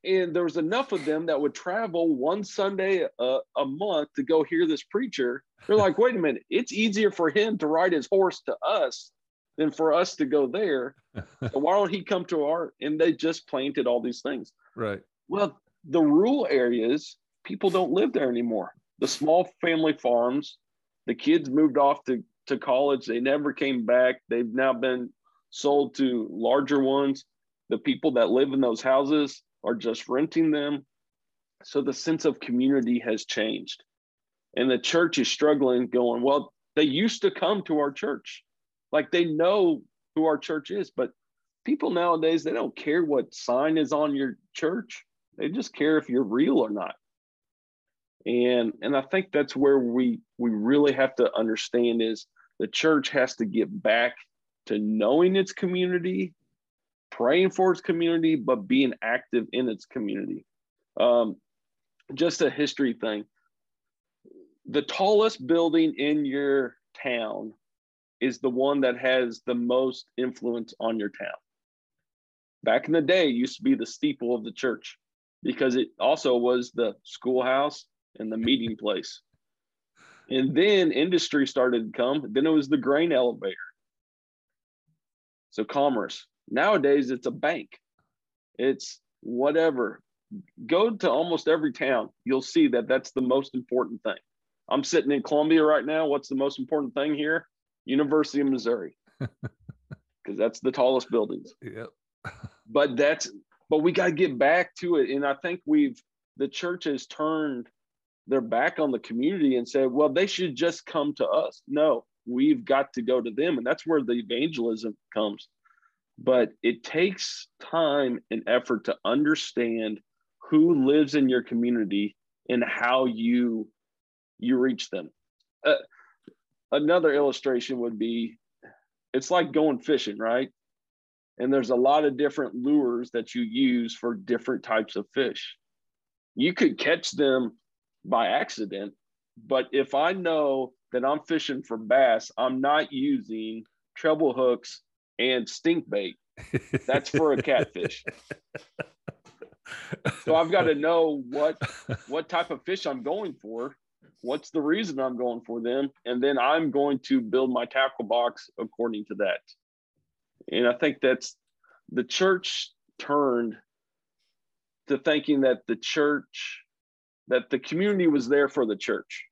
and there was enough of them that would travel one Sunday a, a month to go hear this preacher, they're like, wait a minute, it's easier for him to ride his horse to us than for us to go there. *laughs* so why don't he come to our? And they just planted all these things. Right. Well, the rural areas, people don't live there anymore. The small family farms, the kids moved off to, to college. They never came back. They've now been sold to larger ones. The people that live in those houses are just renting them. So the sense of community has changed. And the church is struggling, going, well, they used to come to our church. Like they know who our church is, but people nowadays they don't care what sign is on your church. They just care if you're real or not. And and I think that's where we we really have to understand is the church has to get back to knowing its community, praying for its community, but being active in its community. Um, just a history thing. The tallest building in your town is the one that has the most influence on your town. Back in the day, it used to be the steeple of the church because it also was the schoolhouse and the meeting place. And then industry started to come. Then it was the grain elevator. So commerce. Nowadays, it's a bank. It's whatever. Go to almost every town. You'll see that that's the most important thing. I'm sitting in Columbia right now. What's the most important thing here? University of Missouri, *laughs* because that's the tallest buildings. Yep. *laughs* but that's but we got to get back to it, and I think we've the church has turned their back on the community and said, well, they should just come to us. No, we've got to go to them, and that's where the evangelism comes. But it takes time and effort to understand who lives in your community and how you you reach them. Uh, another illustration would be it's like going fishing, right? And there's a lot of different lures that you use for different types of fish. You could catch them by accident, but if I know that I'm fishing for bass, I'm not using treble hooks and stink bait. That's for a catfish. *laughs* so I've got to know what what type of fish I'm going for what's the reason I'm going for them? And then I'm going to build my tackle box according to that. And I think that's the church turned to thinking that the church, that the community was there for the church,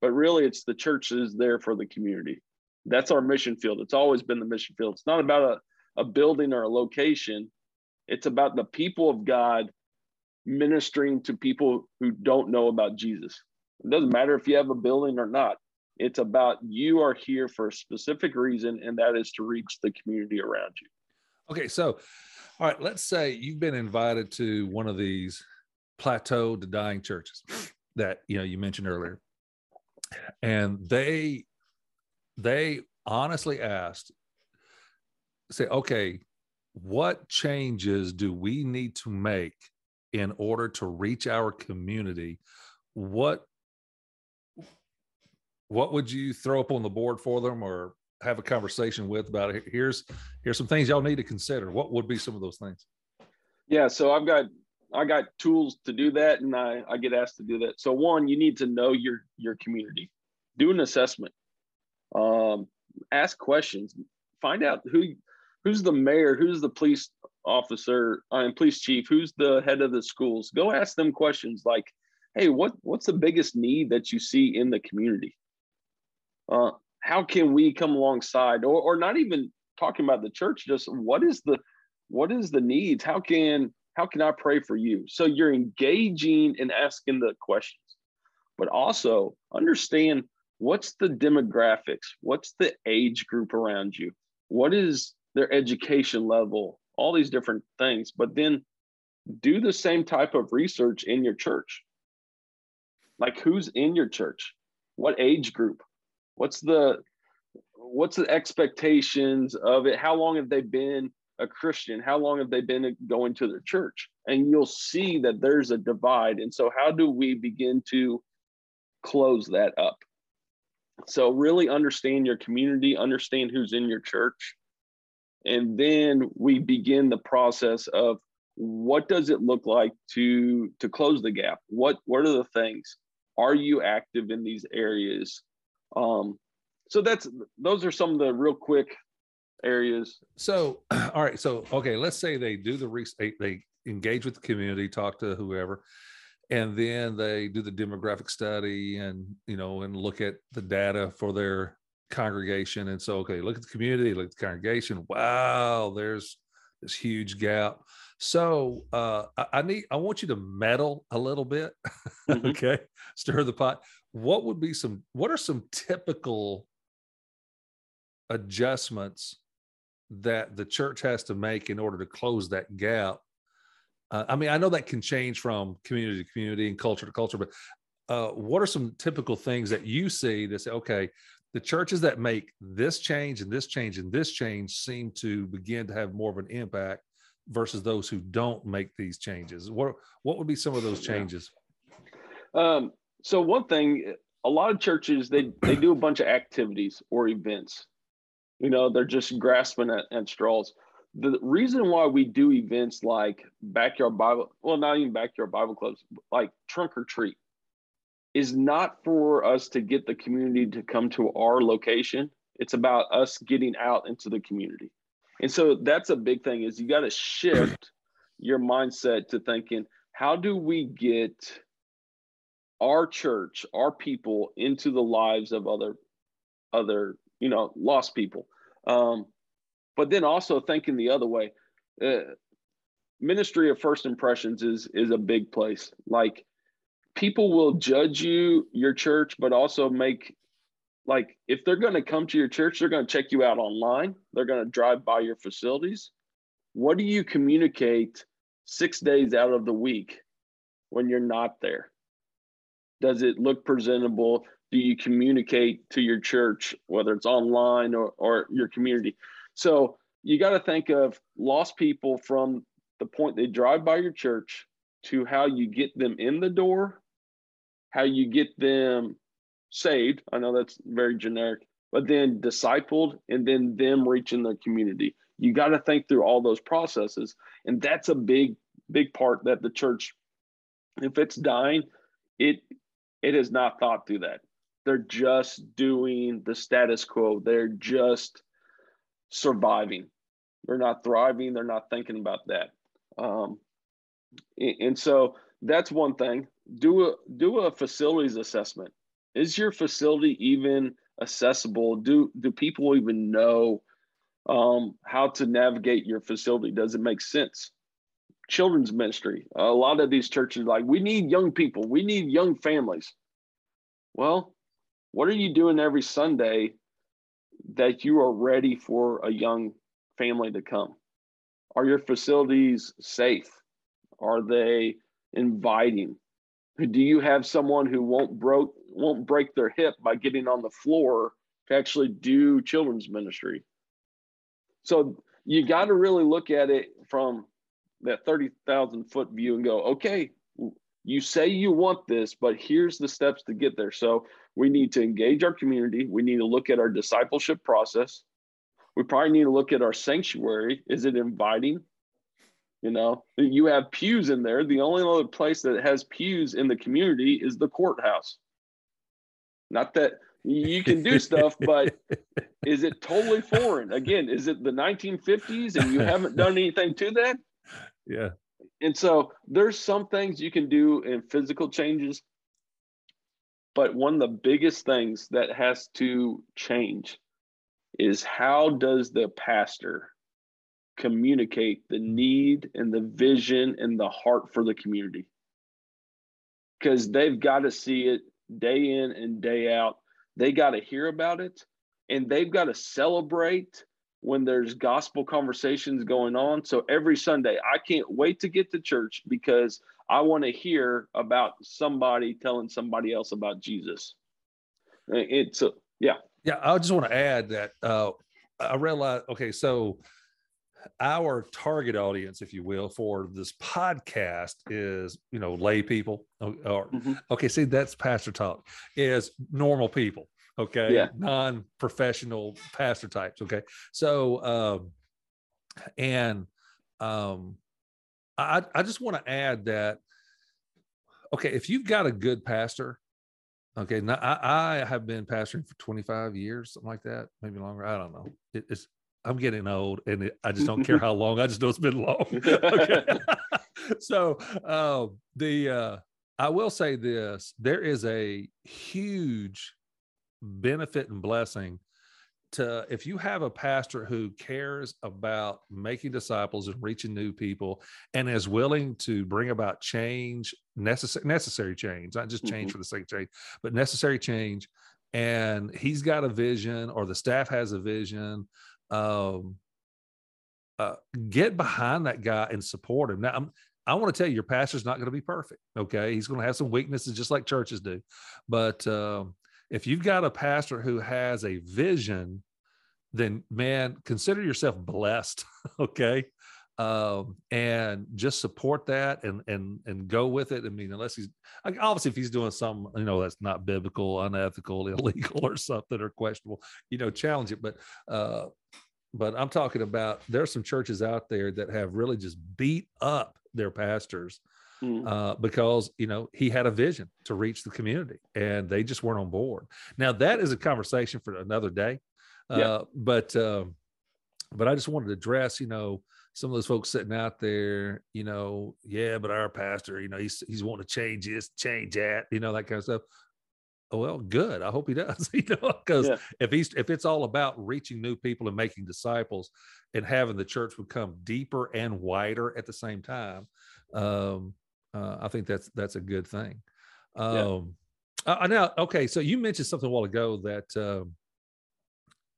but really it's the church is there for the community. That's our mission field. It's always been the mission field. It's not about a, a building or a location. It's about the people of God ministering to people who don't know about Jesus. It doesn't matter if you have a building or not. It's about you are here for a specific reason, and that is to reach the community around you. Okay, so all right, let's say you've been invited to one of these plateau to dying churches that you know you mentioned earlier, and they they honestly asked, say, okay, what changes do we need to make in order to reach our community, what what would you throw up on the board for them or have a conversation with about it? Here's here's some things y'all need to consider. What would be some of those things? Yeah, so I've got I got tools to do that, and I I get asked to do that. So one, you need to know your your community, do an assessment, um, ask questions, find out who who's the mayor, who's the police officer, and police chief, who's the head of the schools. Go ask them questions like, "Hey, what what's the biggest need that you see in the community? Uh, how can we come alongside, or or not even talking about the church, just what is the what is the needs? How can how can I pray for you? So you're engaging and asking the questions, but also understand what's the demographics, what's the age group around you, what is their education level, all these different things. But then do the same type of research in your church. Like who's in your church? What age group? What's the what's the expectations of it? How long have they been a Christian? How long have they been going to their church? And you'll see that there's a divide. And so, how do we begin to close that up? So, really understand your community, understand who's in your church. And then we begin the process of what does it look like to to close the gap? What what are the things? Are you active in these areas? Um, so that's those are some of the real quick areas. So, *clears throat* all right. So, okay, let's say they do the re- they, they engage with the community, talk to whoever, and then they do the demographic study and you know and look at the data for their congregation. And so, okay, look at the community, look at the congregation. Wow, there's this huge gap. So uh, I, I need I want you to meddle a little bit. *laughs* Mm-hmm. okay, stir the pot. What would be some? What are some typical adjustments that the church has to make in order to close that gap. Uh, I mean, I know that can change from community to community and culture to culture, but uh, what are some typical things that you see that say, okay, the churches that make this change and this change and this change seem to begin to have more of an impact versus those who don't make these changes? What what would be some of those changes? Um, so one thing, a lot of churches they they do a bunch of activities or events you know, they're just grasping at, at straws. The reason why we do events like backyard Bible, well, not even backyard Bible clubs, like trunk or treat, is not for us to get the community to come to our location. It's about us getting out into the community. And so that's a big thing is you got to shift your mindset to thinking, how do we get our church, our people into the lives of other other, you know, lost people. Um, but then also thinking the other way, uh, ministry of first impressions is is a big place. Like people will judge you, your church, but also make like if they're going to come to your church, they're going to check you out online. They're going to drive by your facilities. What do you communicate six days out of the week when you're not there? Does it look presentable? do you communicate to your church, whether it's online or, or your community? So you got to think of lost people from the point they drive by your church to how you get them in the door, how you get them saved. I know that's very generic, but then discipled and then them reaching the community. You got to think through all those processes. And that's a big, big part that the church, if it's dying, it it has not thought through that they're just doing the status quo. They're just surviving. They're not thriving. They're not thinking about that. Um, and so that's one thing. Do a do a facilities assessment. Is your facility even accessible? Do do people even know um, how to navigate your facility? Does it make sense? Children's ministry. A lot of these churches like we need young people. We need young families. Well, what are you doing every Sunday that you are ready for a young family to come? Are your facilities safe? Are they inviting? Do you have someone who won't broke won't break their hip by getting on the floor to actually do children's ministry? So you got to really look at it from that 30,000 foot view and go, okay, you say you want this, but here's the steps to get there. So we need to engage our community. We need to look at our discipleship process. We probably need to look at our sanctuary. Is it inviting? You know, you have pews in there. The only other place that has pews in the community is the courthouse. Not that you can do stuff, but *laughs* is it totally foreign? Again, is it the 1950s and you haven't done anything to that? Yeah. And so there's some things you can do in physical changes, but one of the biggest things that has to change is how does the pastor communicate the need and the vision and the heart for the community? Because they've got to see it day in and day out. They got to hear about it and they've got to celebrate when there's gospel conversations going on. So every Sunday, I can't wait to get to church because I want to hear about somebody telling somebody else about Jesus. It's a, yeah. Yeah. I just want to add that uh, I realize, okay, so our target audience, if you will, for this podcast is, you know, lay people. Or, mm-hmm. okay, see, that's pastor talk, is normal people. Okay. Yeah. Non professional pastor types. Okay. So, um, and um, I, I just want to add that, okay, if you've got a good pastor, okay, now I, I have been pastoring for 25 years, something like that, maybe longer. I don't know. It, it's, I'm getting old and it, I just don't care how long. I just know it's been long. *laughs* okay. *laughs* so uh, the uh, I will say this: there is a huge benefit and blessing to if you have a pastor who cares about making disciples and reaching new people and is willing to bring about change necessary necessary change not just change mm-hmm. for the sake of change but necessary change and he's got a vision or the staff has a vision um, uh, get behind that guy and support him. Now, I'm, I want to tell you, your pastor's not going to be perfect. Okay, he's going to have some weaknesses, just like churches do. But uh, if you've got a pastor who has a vision, then man, consider yourself blessed. *laughs* okay, um, and just support that and and and go with it. I mean, unless he's obviously if he's doing some, you know, that's not biblical, unethical, *laughs* illegal, or something or questionable, you know, challenge it. But uh, but I'm talking about there's some churches out there that have really just beat up their pastors mm. uh, because you know he had a vision to reach the community and they just weren't on board. Now that is a conversation for another day, uh, yeah. but uh, but I just wanted to address you know some of those folks sitting out there, you know, yeah, but our pastor, you know, he's he's wanting to change this, change that, you know, that kind of stuff. Oh, well, good. I hope he *laughs* does, you know, because yeah. if he's if it's all about reaching new people and making disciples and having the church become deeper and wider at the same time, um, uh, I think that's that's a good thing. Um, yeah. uh, now, okay, so you mentioned something a while ago that uh,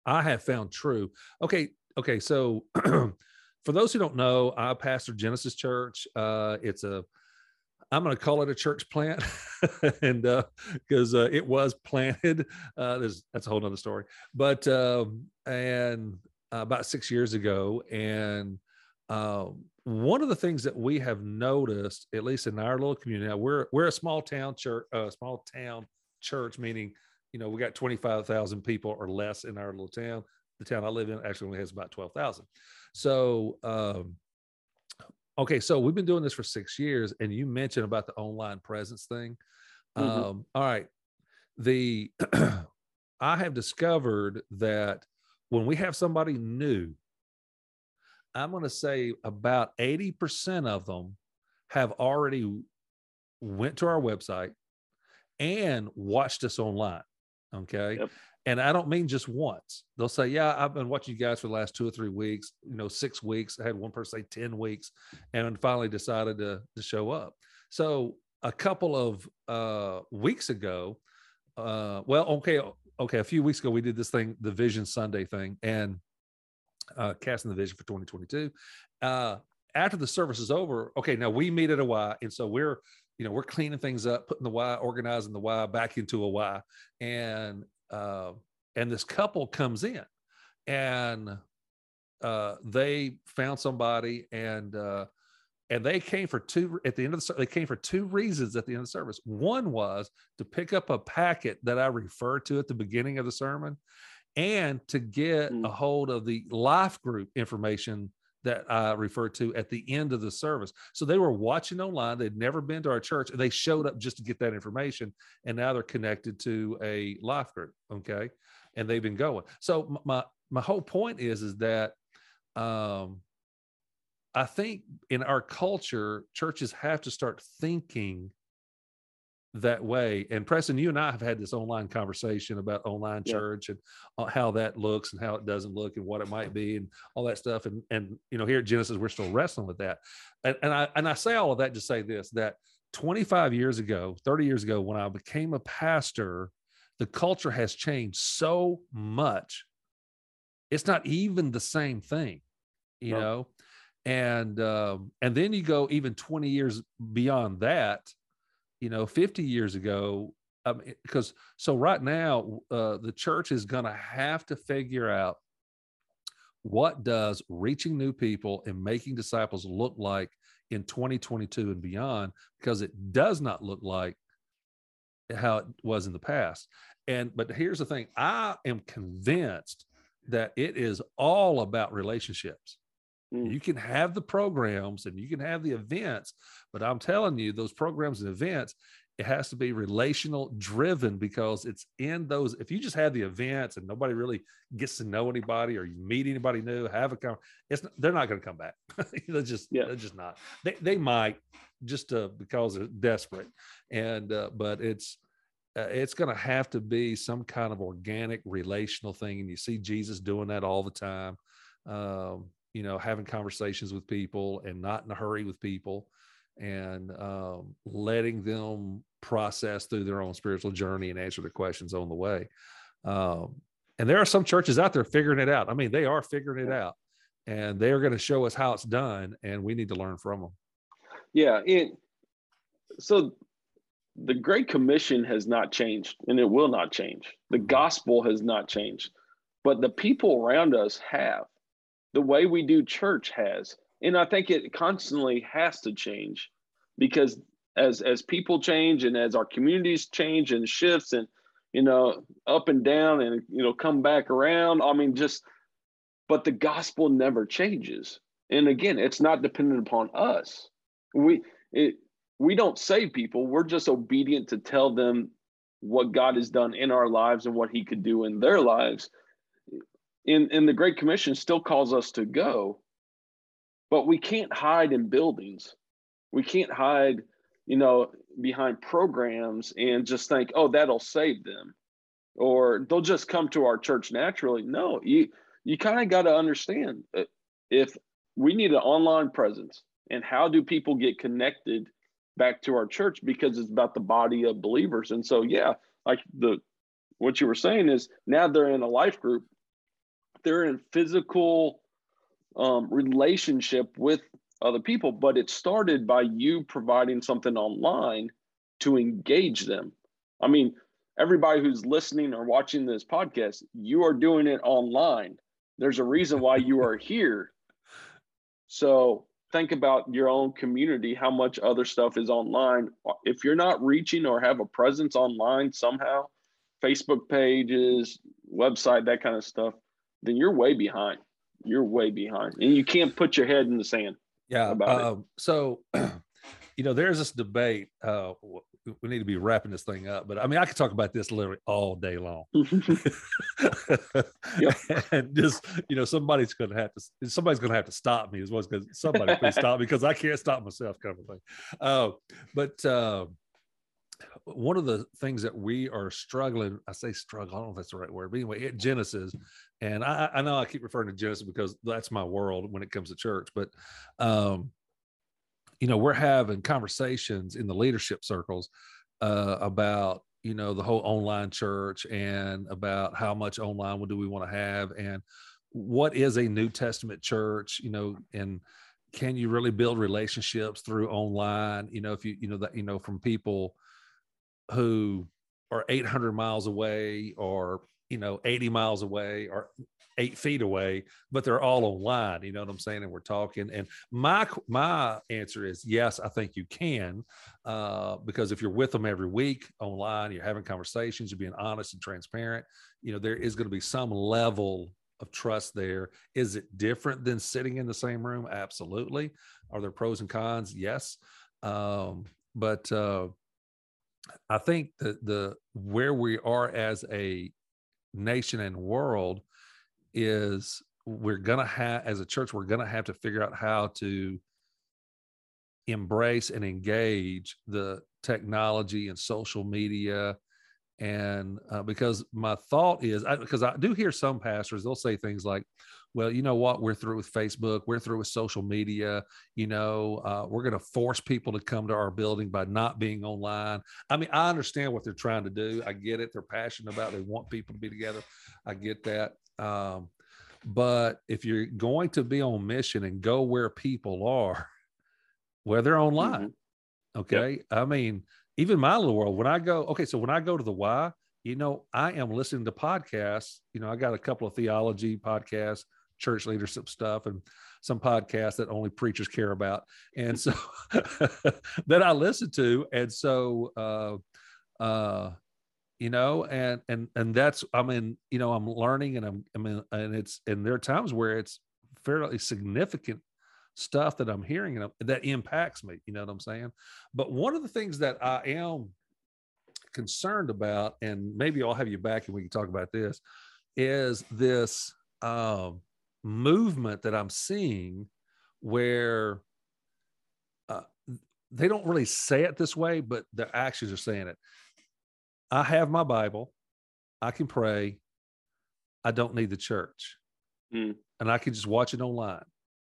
I have found true. Okay, okay, so *clears throat* for those who don't know, I pastor Genesis Church. Uh, it's a I'm going to call it a church plant, *laughs* and because uh, uh, it was planted, *laughs* uh, there's that's a whole nother story. But um, and uh, about six years ago, and um, one of the things that we have noticed, at least in our little community, now we're we're a small town church, a uh, small town church, meaning you know we got 25,000 people or less in our little town. The town I live in actually only has about 12,000. So, um, okay, so we've been doing this for six years, and you mentioned about the online presence thing. Mm-hmm. Um, all right, the *clears throat* I have discovered that when we have somebody new, I'm going to say about 80% of them have already went to our website and watched us online. Okay. Yep. And I don't mean just once. They'll say, Yeah, I've been watching you guys for the last two or three weeks, you know, six weeks. I had one person say 10 weeks and finally decided to, to show up. So a couple of uh, weeks ago, uh, well, okay, okay, a few weeks ago, we did this thing, the Vision Sunday thing, and uh, casting the vision for 2022. Uh, after the service is over, okay, now we meet at a Y, and so we're you know we're cleaning things up, putting the Y, organizing the Y back into a Y, and uh, and this couple comes in and uh, they found somebody and uh, and they came for two at the end of the they came for two reasons at the end of the service one was to pick up a packet that i referred to at the beginning of the sermon and to get mm. a hold of the life group information that I referred to at the end of the service. So they were watching online. They'd never been to our church. And they showed up just to get that information. And now they're connected to a life group. Okay. And they've been going. So my my whole point is, is that um I think in our culture, churches have to start thinking that way. And Preston, you and I have had this online conversation about online yeah. church and uh, how that looks and how it doesn't look and what it might be and all that stuff. And and you know, here at Genesis, we're still wrestling with that. And, and I and I say all of that to say this that 25 years ago, 30 years ago, when I became a pastor, the culture has changed so much. It's not even the same thing, you no. know. And um, and then you go even 20 years beyond that you know 50 years ago um, because so right now uh, the church is going to have to figure out what does reaching new people and making disciples look like in 2022 and beyond because it does not look like how it was in the past. And but here's the thing i am convinced that it is all about relationships Mm. You can have the programs and you can have the events, but I'm telling you, those programs and events, it has to be relational driven because it's in those. If you just have the events and nobody really gets to know anybody or you meet anybody new, have a conversation, it's they're not going to come back. *laughs* they're just yeah. they're just not. They they might just uh, because they're desperate, and uh, but it's uh, it's going to have to be some kind of organic relational thing, and you see Jesus doing that all the time. Um, you know, having conversations with people and not in a hurry with people and um, letting them process through their own spiritual journey and answer their questions on the way. Um, and there are some churches out there figuring it out. I mean, they are figuring it out and they are going to show us how it's done and we need to learn from them. Yeah. It, so the Great Commission has not changed and it will not change. The mm-hmm. gospel has not changed, but the people around us have the way we do church has. And i think it constantly has to change because as as people change and as our communities change and shifts and you know up and down and you know come back around i mean just but the gospel never changes. And again it's not dependent upon us. We it we don't save people. We're just obedient to tell them what god has done in our lives and what he could do in their lives in in the Great Commission still calls us to go, but we can't hide in buildings. We can't hide, you know, behind programs and just think, oh, that'll save them, or they'll just come to our church naturally. No, you you kind of got to understand uh, if we need an online presence and how do people get connected back to our church because it's about the body of believers and so yeah like the what you were saying is now they're in a life group they're in physical um, relationship with other people, but it started by you providing something online to engage them. I mean, everybody who's listening or watching this podcast, you are doing it online. There's a reason why you are here. So think about your own community, how much other stuff is online. If you're not reaching or have a presence online somehow, Facebook pages, website, that kind of stuff, then you're way behind. You're way behind, and you can't put your head in the sand. Yeah. Um, so, *clears throat* you know, there's this debate. Uh, we need to be wrapping this thing up, but I mean, I could talk about this literally all day long. *laughs* *laughs* and just, you know, somebody's going to have to, somebody's going to have to stop me as well because somebody please stop me because I can't stop myself, kind of thing. Uh, but uh, one of the things that we are struggling, I say struggle, I don't know if that's the right word, but anyway, at Genesis, and I, I know I keep referring to Genesis because that's my world when it comes to church, but um, you know, we're having conversations in the leadership circles uh, about you know the whole online church and about how much online do we want to have and what is a New Testament church, you know, and can you really build relationships through online? You know, if you you know that you know from people who are 800 miles away or you know 80 miles away or eight feet away, but they're all online. You know what I'm saying? And we're talking. And my my answer is yes, I think you can, uh, because if you're with them every week online, you're having conversations, you're being honest and transparent. You know there is going to be some level of trust there. Is it different than sitting in the same room? Absolutely. Are there pros and cons? Yes. Um, but uh, I think that the where we are as a nation and world is we're to have as a church we're to have to figure out how to embrace and engage the technology and social media and uh, because my thought is because I, I, do hear some pastors they'll say things like well you know what we're through with facebook we're through with social media you know uh, we're going to force people to come to our building by not being online i mean i understand what they're trying to do i get it they're passionate about it. they want people to be together i get that um, but if you're going to be on mission and go where people are where they're online mm-hmm. okay yep. i mean even my little world, when I go, okay, so when I go to the Y, you know, I am listening to podcasts. You know, I got a couple of theology podcasts, church leadership stuff, and some podcasts that only preachers care about. And so *laughs* that I listen to. And so, uh, uh, you know, and, and, and that's, I mean, you know, I'm learning and I'm, I mean, and it's, and there are times where it's fairly significant stuff that I'm hearing and that impacts me. You know what I'm saying? But one of the things that I am concerned about, and maybe I'll have you back and we can talk about this, is this um, movement that I'm seeing where uh, they don't really say it this way, but their actions are saying it. I have my Bible. I can pray. I don't need the church. Mm. And I can just watch it online.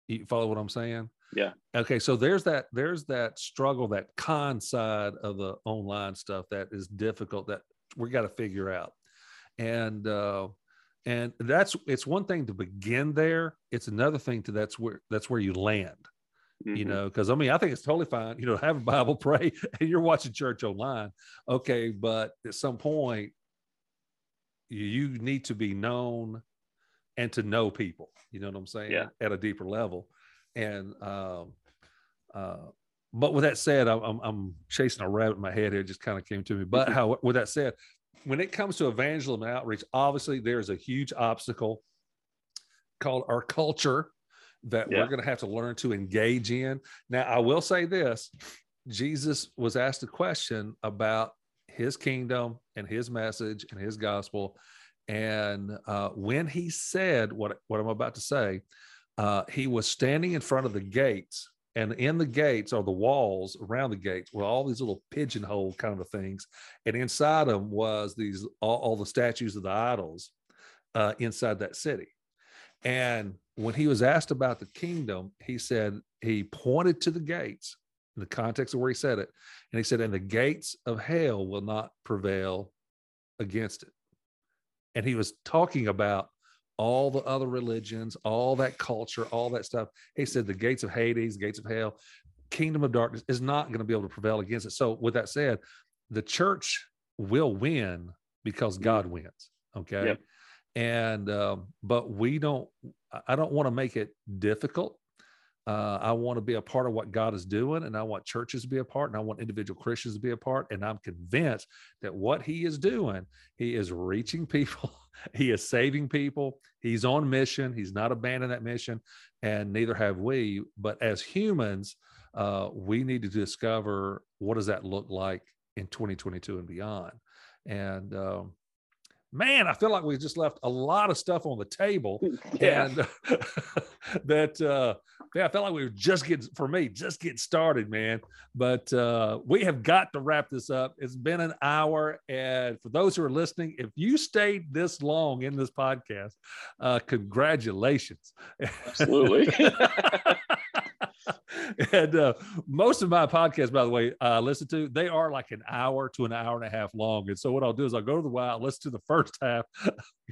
You follow what I'm saying? Yeah. Okay. So there's that there's that struggle, that con side of the online stuff that is difficult that we got to figure out. And uh and that's it's one thing to begin there. It's another thing to that's where that's where you land. Mm-hmm. You know, because I mean, I think it's totally fine, you know, have a Bible, *laughs* pray, and you're watching church online. Okay, but at some point you need to be known and to know people. You know what I'm saying? Yeah. At a deeper level, and um, uh, but with that said, I'm, I'm chasing a rabbit in my head here. It just kind of came to me. But *laughs* how, with that said, when it comes to evangelism and outreach, obviously there's a huge obstacle called our culture that yeah. we're going to have to learn to engage in. Now, I will say this Jesus was asked a question about his kingdom and his message and his gospel. And uh, when he said what, what I'm about to say, uh, he was standing in front of the gates. And in the gates are the walls around the gates were all these little pigeonhole kind of things. And inside them was these all, all the statues of the idols uh, inside that city. And when he was asked about the kingdom, he said, he pointed to the gates in the context of where he said it. And he said, and the gates of hell will not prevail against it and he was talking about all the other religions, all that culture, all that stuff. He said the gates of Hades, gates of hell, kingdom of darkness is not going to be able to prevail against it. So, with that said, the church will win because mm-hmm. God wins. Okay. Yep. And, um, but we don't, I don't want to make it difficult. Uh, I want to be a part of what God is doing, and I want churches to be a part, and I want individual Christians to be a part. And I'm convinced that what He is doing, He is reaching people, *laughs* He is saving people, He's on mission, He's not abandoning that mission, and neither have we. But as humans, uh, we need to discover what does that look like in 2022 and beyond. And um, man, I feel like we just left a lot of stuff on the table, *laughs* yeah. and *laughs* that uh, yeah, I felt like we were just getting for me, just getting started, man. But uh, we have got to wrap this up. It's been an hour, and for those who are listening, if you stayed this long in this podcast, uh, congratulations. *laughs* Absolutely. *laughs* and uh, most of my podcasts, by the way, I listen to, they are like an hour to an hour and a half long. And so what I'll do is I'll go to the wild, listen to the first *laughs* half,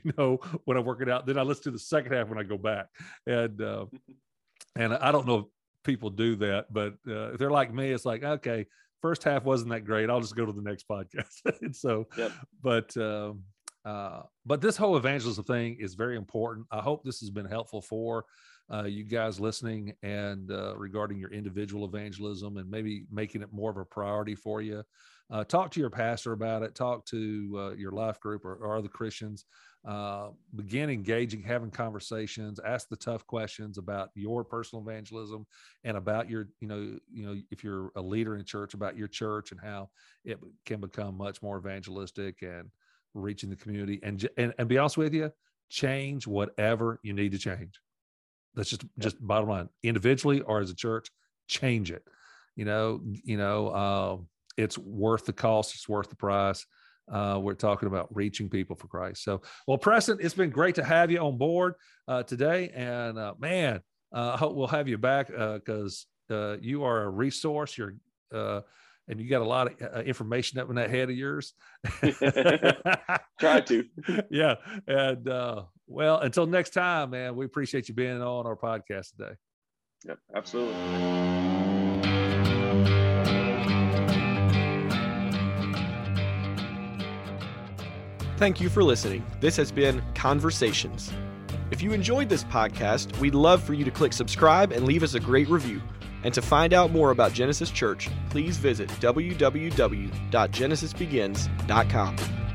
you know, when I'm working out. Then I listen to the second half when I go back. And uh, *laughs* and I don't know if people do that, but uh, if they're like me, it's like, okay, first half wasn't that great. I'll just go to the next podcast. and so, yep. but um, Uh, but this whole evangelism thing is very important. I hope this has been helpful for uh, you guys listening and uh, regarding your individual evangelism and maybe making it more of a priority for you. Uh, talk to your pastor about it. Talk to uh, your life group or, or other Christians. Uh, begin engaging, having conversations. Ask the tough questions about your personal evangelism and about your, you know, you know, if you're a leader in church, about your church and how it can become much more evangelistic and reaching the community. And and, and be honest with you, change whatever you need to change. That's just just bottom line. Individually or as a church, change it. You know, you know, uh, it's worth the cost. It's worth the price. Uh, we're talking about reaching people for Christ. So, well, Preston, it's been great to have you on board uh, today, and uh, man, uh, I hope we'll have you back because uh, you are a resource. You're and you got a lot of uh, uh, information up in that head of yours. *laughs* Try to. *laughs* yeah, and uh, well, until next time, man, we appreciate you being on our podcast today. Yep, absolutely. Thank you for listening. This has been Conversations. If you enjoyed this podcast, we'd love for you to click subscribe and leave us a great review. And to find out more about Genesis Church, please visit www.genesisbegins.com.